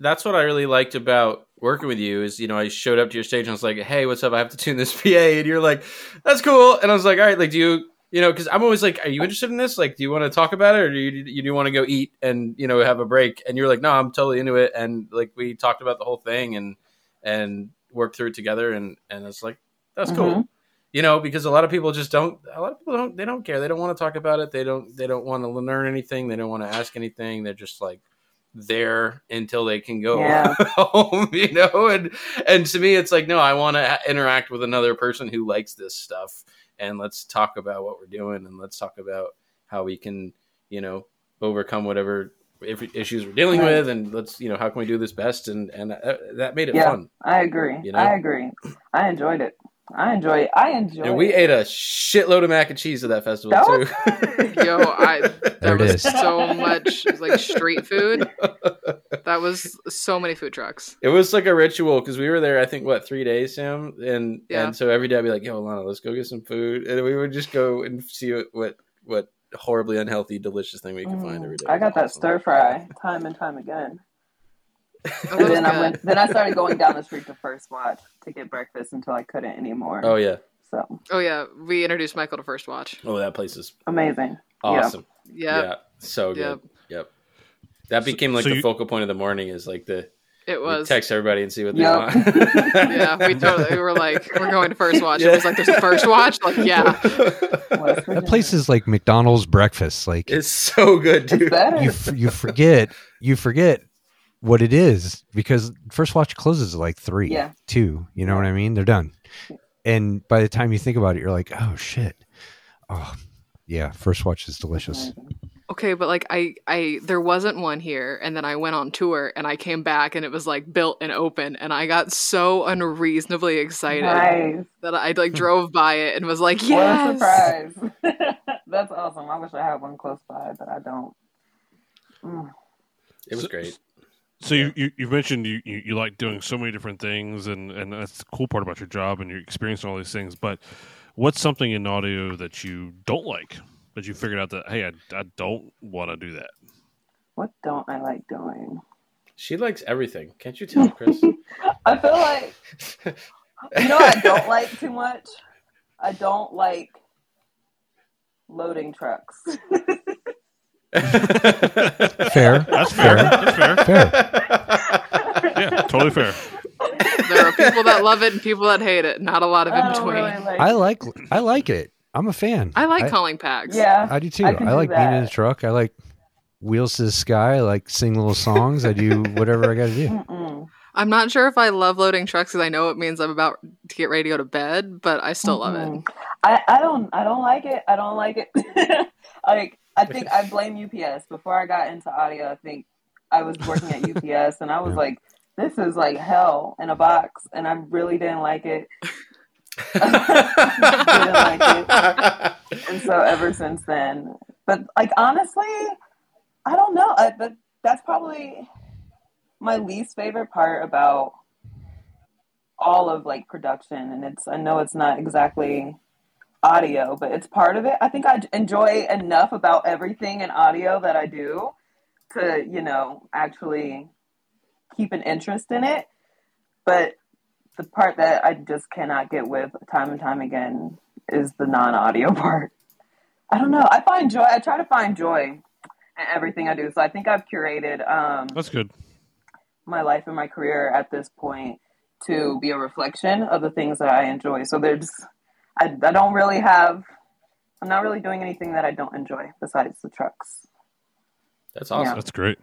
that's what I really liked about working with you is, you know, I showed up to your stage and I was like, Hey, what's up? I have to tune this PA and you're like, That's cool. And I was like, All right, like do you you know, because I'm always like, Are you interested in this? Like, do you want to talk about it or do you you do want to go eat and, you know, have a break? And you're like, No, I'm totally into it and like we talked about the whole thing and and worked through it together and and it's like, That's cool. Mhm. You know, because a lot of people just don't. A lot of people don't. They don't care. They don't want to talk about it. They don't. They don't want to learn anything. They don't want to ask anything. They're just like there until they can go Yeah. home. You know, and and to me, it's like no. I want to interact with another person who likes this stuff, and let's talk about what we're doing, and let's talk about how we can, you know, overcome whatever if- issues we're dealing Right. with, and let's you know how can we do this best, and and uh, that made it Yeah. fun. I agree. You know? I agree. I enjoyed it. I enjoy it. I enjoy And we it. ate a shitload of mac and cheese at that festival That too. was good. Yo, I There there was is. so much like street food. That was so many food trucks. It was like a ritual because we were there. I think what three days, Sam, and Yeah. and so every day I'd be like, "Yo, Lana, let's go get some food," and we would just go and see what what, what horribly unhealthy, delicious thing we could find every day. Mm, I got that awesome. stir fry time and time again. Oh, that And then I went. Then I started going down the street to First Watch to get breakfast until I couldn't anymore. Oh yeah, So Oh yeah, we introduced Michael to First Watch. oh that place is amazing. awesome. Yeah, Yeah, so good. Yep. Yep. That became like so the you- focal point of the morning. Is like the it we was. text everybody and see what they Yep. want. Yeah, we totally we were like, we're going to First Watch. Yeah. It was like, there's a First Watch. Like, yeah, West That place is like McDonald's breakfast. Like It's so good, dude. you f- you forget you forget what it is because first watch closes at like three, Yeah. two. You know what I mean? They're done. and by the time you think about it, you're like, oh shit, oh yeah, first watch is delicious. Okay, but like I, I, there wasn't one here, and then I went on tour, and I came back, and it was like built and open, and I got so unreasonably excited Nice. that I like drove by it and was like, What a yes, surprise. That's awesome. I wish I had one close by, but I don't. Mm. It was great. So you, you you mentioned you, you, you like doing so many different things, and and that's the cool part about your job, and you're experiencing all these things. But what's something in audio that you don't like? That you figured out that hey, I, I don't want to do that. What don't I like doing? She likes everything. Can't you tell, Chris? I feel like you know what I don't like too much. I don't like loading trucks. Fair, That's fair. That's fair. fair. Yeah, totally fair. There are people that love it and people that hate it. Not a lot of in oh, between. really like. I like I like it. I'm a fan. I like calling packs. yeah, I do too. I I, like being in that. the truck. I like wheels to the sky. I like sing little songs. I do whatever I got to do. Mm-mm. I'm not sure if I love loading trucks because I know it means I'm about to get ready to go to bed, but I still love it. I, I don't I don't like it. I don't like it. like I think I blame UPS. Before I got into audio, I think I was working at UPS and I was Yeah. like, this is like hell in a box, and I really didn't like it. didn't like it. And so ever since then, but like honestly, I don't know. I, but that's probably my least favorite part about all of like production. And it's I know it's not exactly audio, but it's part of it. I think I enjoy enough about everything in audio that I do to you know actually keep an interest in it. But the part that I just cannot get with time and time again is the non-audio part. I don't know. I find joy. I try to find joy in everything I do. So I think I've curated um, That's good. my life and my career at this point to be a reflection of the things that I enjoy. So there's, I, I don't really have, I'm not really doing anything that I don't enjoy besides the trucks. That's awesome. That's great.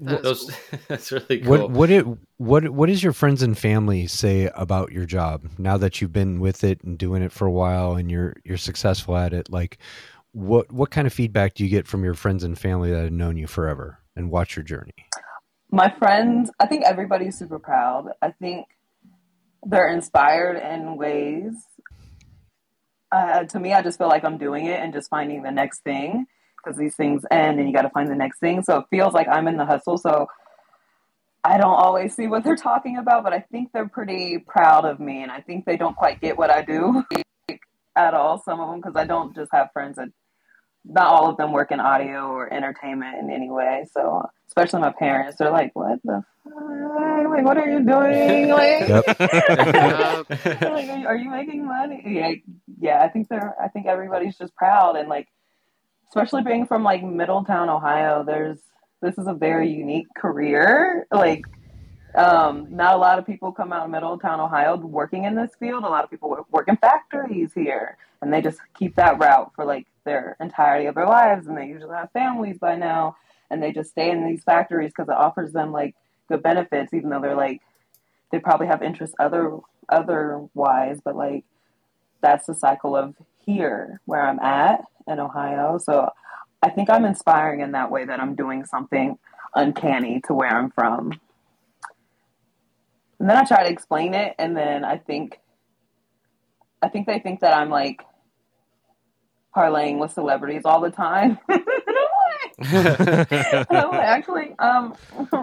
That's Those, that's really cool. What what it what what does your friends and family say about your job now that you've been with it and doing it for a while and you're you're successful at it? Like, what what kind of feedback do you get from your friends and family that have known you forever and watch your journey? My friends, I think everybody's super proud. I think they're inspired in ways. Uh, to me, I just feel like I'm doing it and just finding the next thing because these things end and you got to find the next thing. So it feels like I'm in the hustle. So I don't always see what they're talking about, but I think they're pretty proud of me and I think they don't quite get what I do at all. Some of them, because I don't just have friends that not all of them work in audio or entertainment in any way. So, especially my parents, they're like, "What the fuck? Like, what are you doing? Like, Yep. Like, are, you, are you making money?" Yeah, yeah. I think they're. I think everybody's just proud and like, especially being from like Middletown, Ohio. There's this is a very unique career. Like, um, not a lot of people come out of Middletown, Ohio, working in this field. A lot of people work, in factories here, and they just keep that route for like their entirety of their lives. And they usually have families by now, and they just stay in these factories because it offers them like good benefits, even though they're like they probably have interests other otherwise. But like that's the cycle of here where I'm at in Ohio. So I think I'm inspiring in that way that I'm doing something uncanny to where I'm from. And then I try to explain it, and then I think, I think they think that I'm like parlaying with celebrities all the time. And I'm like- and I'm like, actually, um,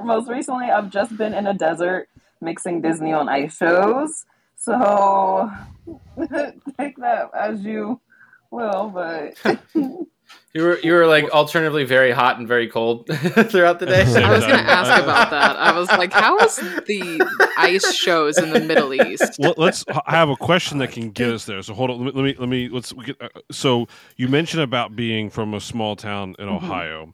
most recently I've just been in a desert mixing Disney on ice shows. So take that as you will, but You were you were like alternatively very hot and very cold throughout the day. I was going to ask about that. I was like, how is the ice shows in the Middle East? well, let's. I have a question that can get us there. So hold on. Let me. Let me. Let me let's. We get, uh, so you mentioned about being from a small town in Ohio.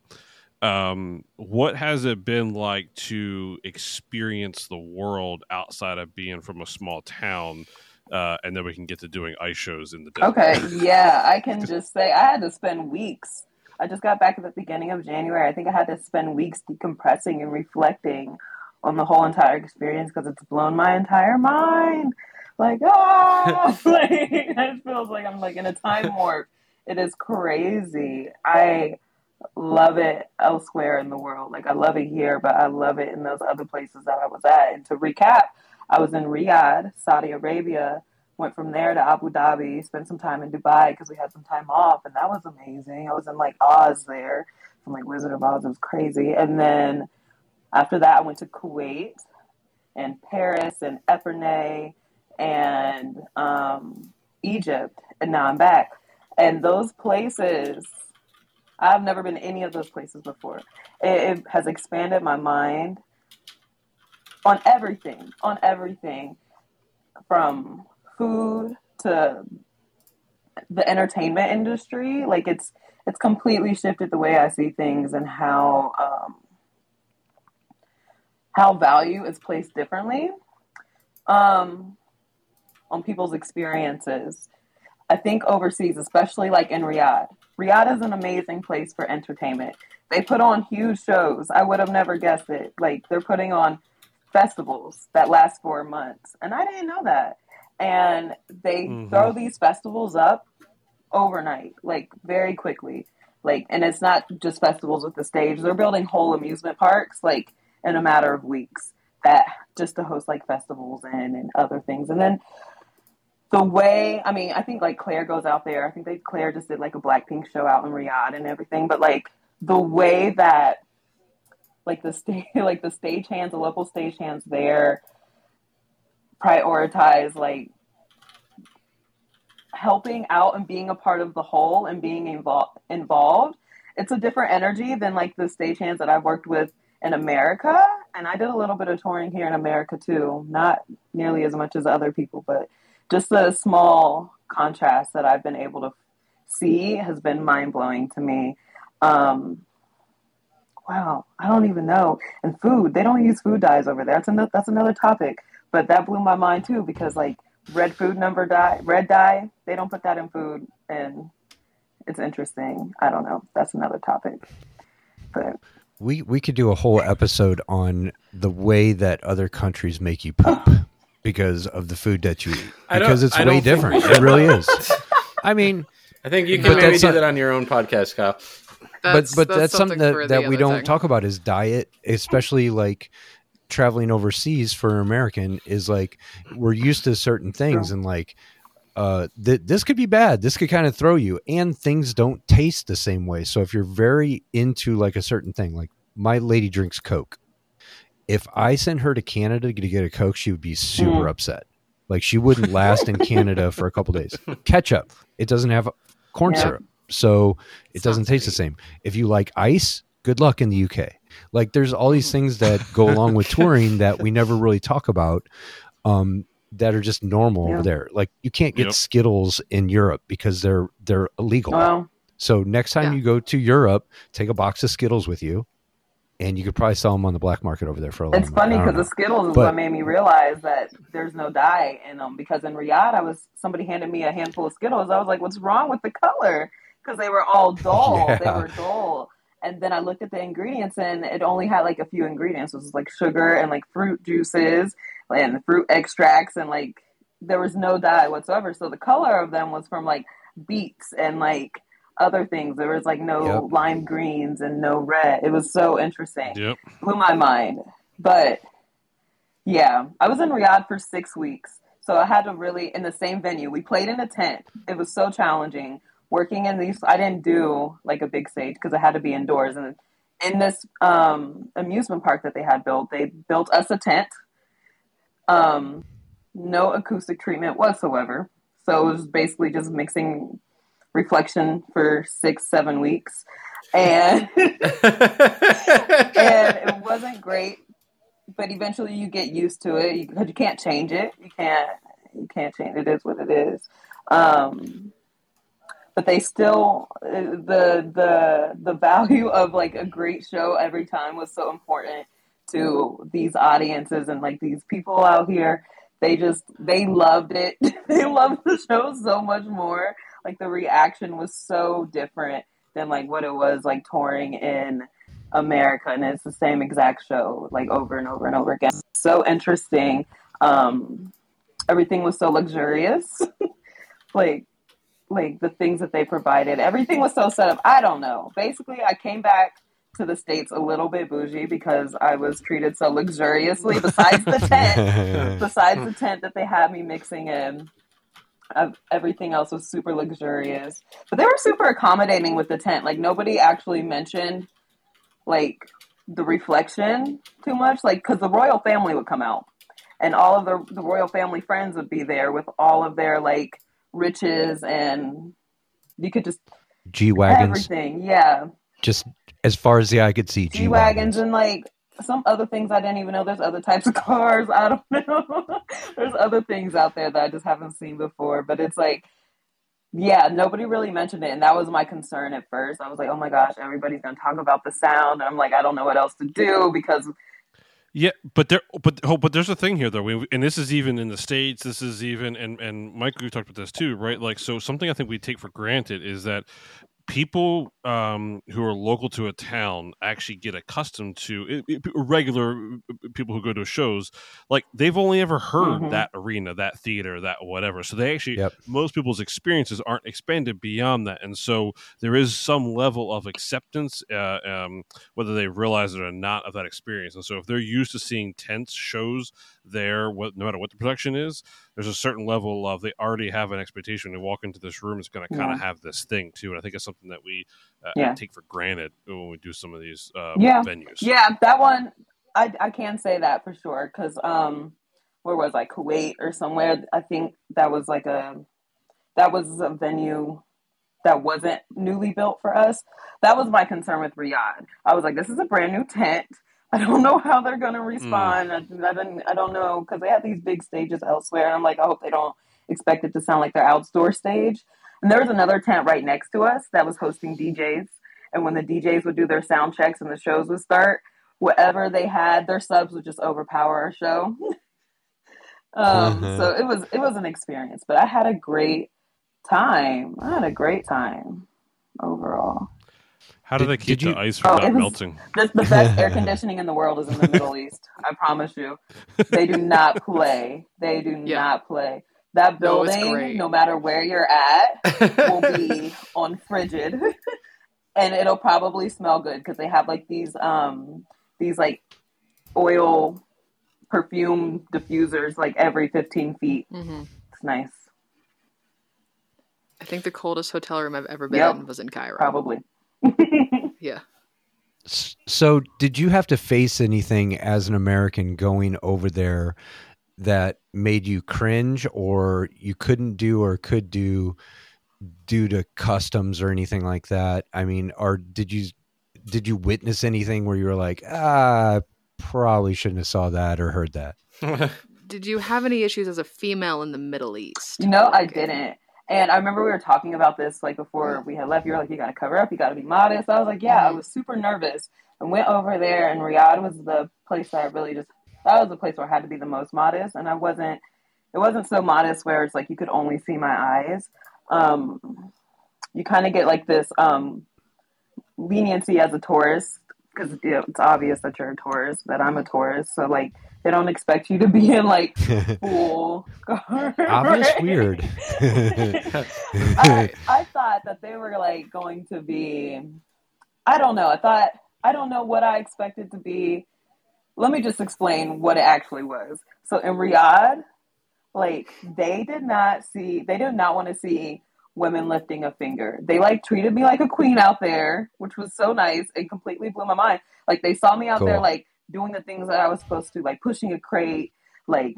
Um, what has it been like to experience the world outside of being from a small town? Uh, and then we can get to doing ice shows in the desert. Okay, yeah, I can just say I had to spend weeks. I just got back at the beginning of January. I think I had to spend weeks decompressing and reflecting on the whole entire experience because it's blown my entire mind. like ah, like it feels like I'm like in a time warp. It is crazy. I love it elsewhere in the world. Like I love it here, but I love it in those other places that I was at. And to recap, I was in Riyadh, Saudi Arabia. Went from there to Abu Dhabi, spent some time in Dubai because we had some time off, and that was amazing. I was in like Oz there, from like Wizard of Oz. It was crazy. And then after that, I went to Kuwait and Paris and Epernay and um, Egypt, and now I'm back. And those places, I've never been to any of those places before. It, it has expanded my mind on everything, on everything, from food to the entertainment industry. Like it's it's completely shifted the way I see things and how um, how value is placed differently um, on people's experiences. I think overseas, especially like in Riyadh, Riyadh is an amazing place for entertainment. They put on huge shows. I would have never guessed it. Like they're putting on festivals that last for months, and I didn't know that. And they mm-hmm. throw these festivals up overnight, like very quickly. Like, and it's not just festivals with the stage. They're building whole amusement parks, like in a matter of weeks, that just to host like festivals and and other things. And then the way, I mean, I think like Clair goes out there. I think they Clair just did like a Blackpink show out in Riyadh and everything. But like the way that like the stage, like the stage hands, the local stage hands there prioritize like helping out and being a part of the whole and being involved involved. It's a different energy than like the stage hands that i've worked with in america. And i did a little bit of touring here in america too. Not nearly as much as other people but just the small contrast that i've been able to see has been mind-blowing to me. Um, wow i don't even know and food they don't use food dyes over there that's another, that's another topic but that blew my mind too because like red food number dye, red dye. They don't put that in food, and it's interesting. I don't know. That's another topic. But we we could do a whole episode on the way that other countries make you poop because of the food that you eat because it's way different. It really is. I mean, I think you can maybe do that on your own podcast, Kyle. That's, but but that's, that's something, something that, that we don't thing. talk about is diet, especially like traveling overseas for an American is like we're used to certain things and like uh th- this could be bad. This could kind of throw you. And things don't taste the same way. So if you're very into like a certain thing like my lady drinks coke. If i sent her to canada to get a coke she would be super mm. upset. Like she wouldn't last in canada for a couple days. Ketchup. It doesn't have corn yeah. syrup so it Sounds doesn't taste great. the same if you like ice good luck in the uk like there's all these things that go along with touring that we never really talk about. Um, that are just normal yeah. over there. Like you can't get yep. Skittles in Europe because they're they're illegal. Wow. So next time yeah. you go to Europe, take a box of Skittles with you, and you could probably sell them on the black market over there for a lot. It's funny because the Skittles is but, what made me realize that there's no dye in them. Because in Riyadh, I was somebody handed me a handful of Skittles. I was like, "What's wrong with the color?" Because they were all dull. Yeah. They were dull and then I looked at the ingredients and it only had like a few ingredients. It was like sugar and like fruit juices and fruit extracts and like there was no dye whatsoever. So the color of them was from like beets and like other things. There was like no yep. lime greens and no red. It was so interesting. Yep. Blew my mind. But yeah, I was in Riyadh for six weeks. So I had to really in the same venue. We played in a tent. It was so challenging working in these i didn't do like a big stage because i had to be indoors. And in this um, amusement park that they had built they built us a tent. Um, no acoustic treatment whatsoever. So it was basically just mixing reflection for six seven weeks. And and it wasn't great but eventually you get used to it. Because you, you, can't change it. You can't you can't change it is what it is. Um, but they still the the the value of like a great show every time was so important to these audiences and like these people out here. They just they loved it. They loved the show so much more. Like the reaction was so different than like what it was like touring in america and it's the same exact show like over and over and over again. So interesting. Um everything was so luxurious. like like the things that they provided. Everything was so set up. I don't know. Basically, I came back to the states a little bit bougie because I was treated so luxuriously. Besides the tent, besides the tent that they had me mixing in, everything else was super luxurious. But they were super accommodating with the tent. Like nobody actually mentioned like the reflection too much. Like because the royal family would come out, and all of the the royal family friends would be there with all of their like riches and you could just G wagons, everything. Yeah, just as far as the eye could see. G wagons and like some other things I didn't even know. There's other types of cars. I don't know. There's other things out there that I just haven't seen before. But it's like, yeah, nobody really mentioned it, and that was my concern at first. I was like, oh my gosh, everybody's gonna talk about the sound. And I'm like, I don't know what else to do because Yeah, but there, but oh, but there's a thing here though, we, and this is even in the states. This is even, and and Mike, we talked about this too, right? Like, so something I think we take for granted is that people um, who are local to a town actually get accustomed to it, it- regular uh, people who go to shows like they've only ever heard Mhm. that arena that theater that whatever so they actually Yep. most people's experiences aren't expanded beyond that and so there is some level of acceptance uh, um, whether they realize it or not of that experience and so if they're used to seeing tense shows there what, no matter what the production is there's a certain level of they already have an expectation to walk into this room it's going to kind of have this thing too and i think it's something that we uh, Yeah. take for granted when we do some of these uh, Yeah. venues Yeah, that one I I can say that for sure because um, where was I? Kuwait or somewhere. I think that was like a that was a venue that wasn't newly built for us. That was my concern with Riyadh. I was like, this is a brand new tent. I don't know how they're gonna respond. I, I didn't. I don't know because they have these big stages elsewhere, and I'm like, I hope they don't expect it to sound like their outdoor stage. And there was another tent right next to us that was hosting DJs. And when the DJs would do their sound checks and the shows would start, whatever they had, their subs would just overpower our show. um, so it was it was an experience, but I had a great time. I had a great time overall. How do Did- they keep did you- the ice from Oh, not melting The, the best air conditioning in the world is in the Middle East. I promise you. They do not play. They do Yeah. not play. That building, great. no matter where you're at, will be on frigid, and it'll probably smell good because they have like these um these like oil perfume diffusers like every 15 feet. hmm It's nice, I think the coldest hotel room I've ever been Yep. in was in Cairo. probably. Yeah. So, did you have to face anything as an American going over there that made you cringe, or you couldn't do or could do due to customs or anything like that? I mean, or did you did you witness anything where you were like, ah, I probably shouldn't have saw that or heard that? Did you have any issues as a female in the Middle East? No, I didn't. And I remember we were talking about this like before we had left. You were like, you got to cover up, you got to be modest. I was like, yeah, I Mhm. was super nervous. I went over there, and Riyadh was the place that I really just, that was the place where I had to be the most modest. And I wasn't, it wasn't so modest where it's like you could only see my eyes. Um, you kind of get like this um, leniency as a tourist because you know, it's obvious that you're a tourist, that I'm a tourist. So, like, they don't expect you to be in like full. Obvious weird. I, I thought that they were like going to be I don't know. I thought I don't know what I expected to be. Let me just explain what it actually was. So in Riyadh, like they did not see they did not want to see women lifting a finger. They like treated me like a queen out there, which was so nice. and completely blew my mind. Like they saw me out there like doing the things that I was supposed to, like pushing a crate, like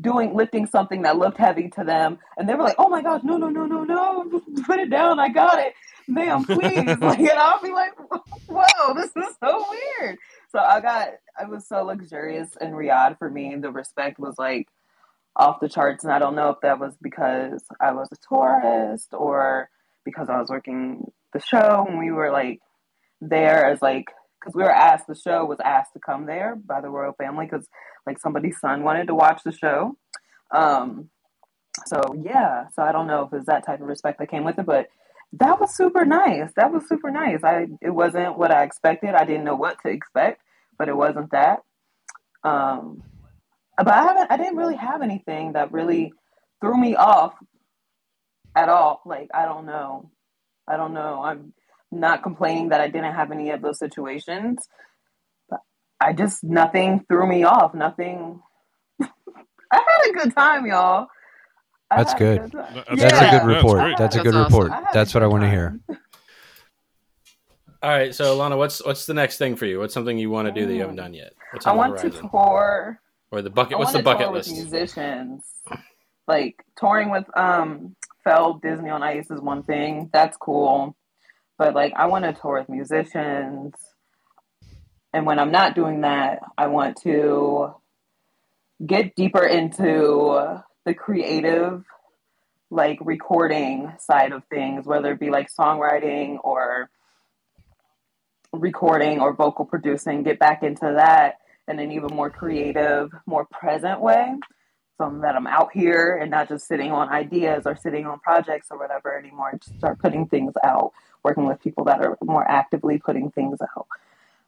doing lifting something that looked heavy to them. And they were like oh my gosh no no no no no put it down i got it. Ma'am please. Like and i'll be like whoa this is so weird. So i got i was so luxurious in riyadh for me. The respect was like off the charts. And i don't know if that was because i was a tourist or because i was working the show and we were like there as like because we were asked the show was asked to come there by the royal family because like somebody's son wanted to watch the show um so yeah so i don't know if it's that type of respect that came with it but that was super nice that was super nice i it wasn't what i expected i didn't know what to expect but it wasn't that um but I haven't. I didn't really have anything that really threw me off at all. Like I don't know. I don't know. I'm not complaining that I didn't have any of those situations. But I just nothing threw me off. Nothing. I had a good time, y'all. I That's a good. That's That's Yeah. a good report. great. That's a good awesome. report. I That's what I want to hear. All right, so Alana, what's what's the next thing for you? What's something you want to do that you haven't done yet? What's I on the want to tour. Or the bucket? I What's the bucket tour list? With musicians, like touring with um Feld Disney on Ice is one thing. That's cool, but like I want to tour with musicians, and when I'm not doing that, I want to get deeper into the creative, like recording side of things, whether it be like songwriting or recording or vocal producing. Get back into that in an even more creative, more present way. So that I'm out here and not just sitting on ideas or sitting on projects or whatever anymore. Just start putting things out, working with people that are more actively putting things out.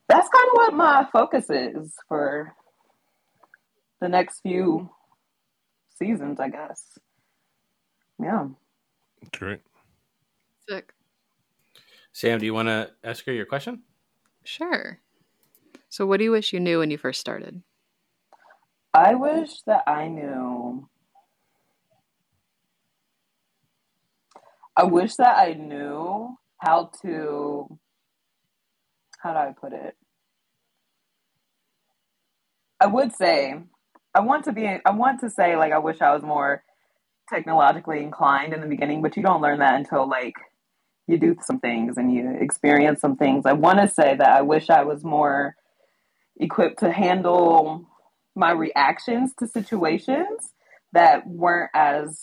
That's kind of what my focus is for the next few seasons, I guess. Yeah. Great. Sick. Sam, do you want to ask her your question? Sure. So, what do you wish you knew when you first started? I wish that I knew. I wish that I knew how to. How do I put it? I would say, I want to be, I want to say, like, I wish I was more technologically inclined in the beginning, but you don't learn that until, like, you do some things and you experience some things. I want to say that I wish I was more equipped to handle my reactions to situations that weren't as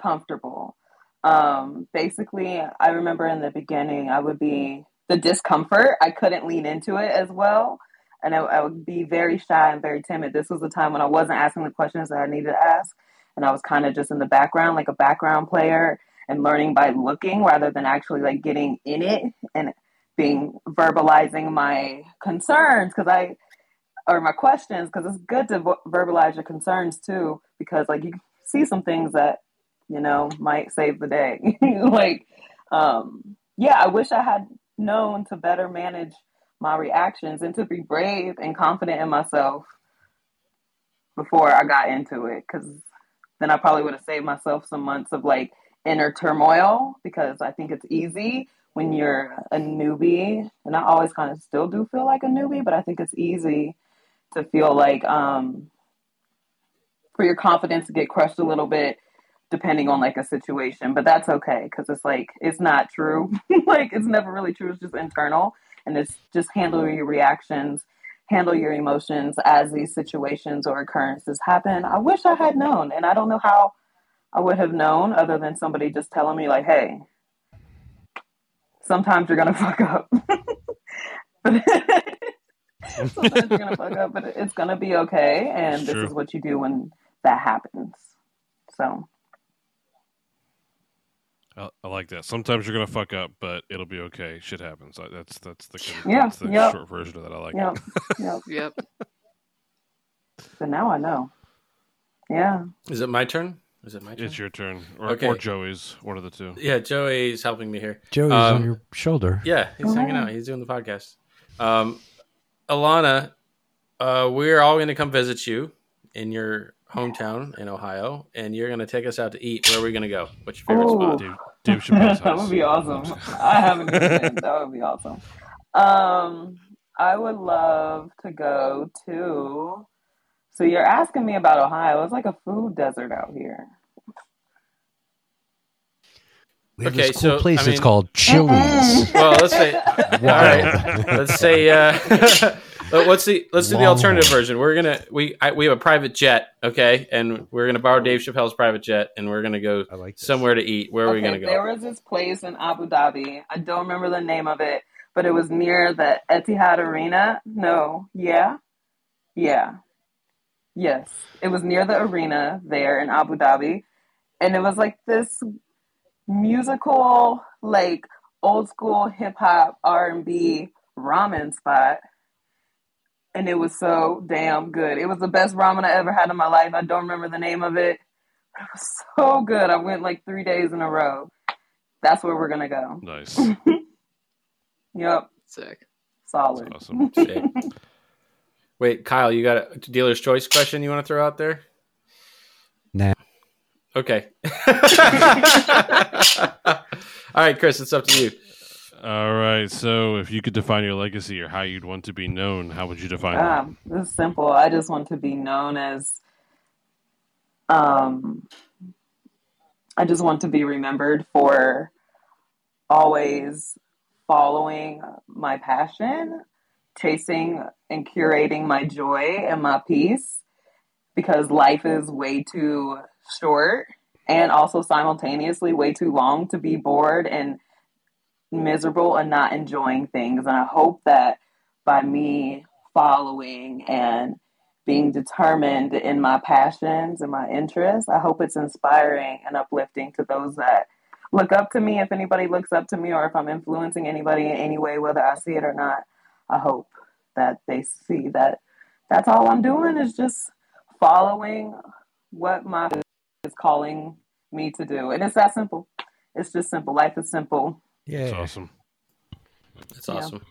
comfortable. Um, basically, I remember in the beginning, I would be the discomfort, I couldn't lean into it as well. And I, I would be very shy and very timid. This was a time when I wasn't asking the questions that I needed to ask. And I was kind of just in the background, like a background player, and learning by looking rather than actually like getting in it and being verbalizing my concerns because I or my questions because it's good to vo- verbalize your concerns too because like you see some things that you know might save the day. Like um yeah i wish i had known to better manage my reactions and to be brave and confident in myself before i got into it because then i probably would have saved myself some months of like inner turmoil because i think it's easy when you're a newbie and i always kind of still do feel like a newbie but i think it's easy to feel like um, for your confidence to get crushed a little bit depending on like a situation but that's okay because it's like it's not true. Like it's never really true it's just internal and it's just handle your reactions handle your emotions as these situations or occurrences happen. I wish i had known and i don't know how i would have known other than somebody just telling me like hey sometimes you're gonna fuck up sometimes you're gonna fuck up, but it's gonna be okay. And this is what you do when that happens. So I, I like that. Sometimes you're gonna fuck up, but it'll be okay. Shit happens. That's that's the Yeah, that's the yep. short version of that. I like. yeah, it. yeah. Yep. So now I know. Yeah. Is it my turn? Is it my turn? It's your turn, or, Okay. or Joey's, one of the two. Yeah, Joey's helping me here. Joey's Um, on your shoulder. Yeah, he's hanging wow. out. He's doing the podcast. Um, Alana, uh, we're all going to come visit you in your hometown in Ohio, and you're going to take us out to eat. Where are we going to go? What's your favorite Ooh. spot? Dave, Dave Chappelle's that would be awesome. I haven't been. That would be awesome. Um, I would love to go to. So you're asking me about Ohio? It's like a food desert out here. We have Okay, this cool so, place. I mean- it's called Chili's. Well, let's say. All right, let's say. Uh, let's see. Let's do the alternative haul. version. We're gonna we I, we have a private jet, okay, and we're gonna borrow Dave Chappelle's private jet, and we're gonna go like somewhere to eat. Where are we gonna go? There was this place in Abu Dhabi. I don't remember the name of it, but it was near the Etihad Arena. No, yeah, yeah, yes. It was near the arena there in Abu Dhabi, and it was like this musical, like old school hip hop R and B ramen spot. and it was so damn good. It was the best ramen I ever had in my life. I don't remember the name of it. It was so good. I went like three days in a row. That's where we're gonna go. Nice. Yep, Sick. solid. awesome. Wait, Kyle, you got a dealer's choice question you want to throw out there? Nah. Okay. All right, Chris, it's up to you. All right. So, if you could define your legacy or how you'd want to be known, how would you define that? Um, this is simple. I just want to be known as. Um, I just want to be remembered for always following my passion, chasing and curating my joy and my peace, because life is way too short and also simultaneously way too long to be bored and miserable and not enjoying things. And I hope that by me following and being determined in my passions and my interests, I hope it's inspiring and uplifting to those that look up to me. If anybody looks up to me or if I'm influencing anybody in any way, whether I see it or not, I hope that they see that that's all I'm doing is just following what my is calling me to do. And it's that simple. It's just simple. Life is simple. That's Yeah. awesome. That's Yeah. awesome.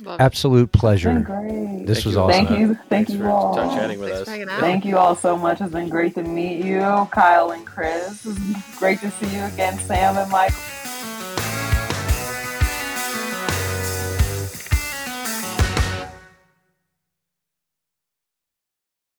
Love it. Absolute It's been pleasure. great. This Thank was you. awesome. Thank you. Thank Thanks you for all. start chatting with Thanks us. for out. Thank you all so much. It's been great to meet you, Kyle and Chris. Great to see you again, Sam and Michael.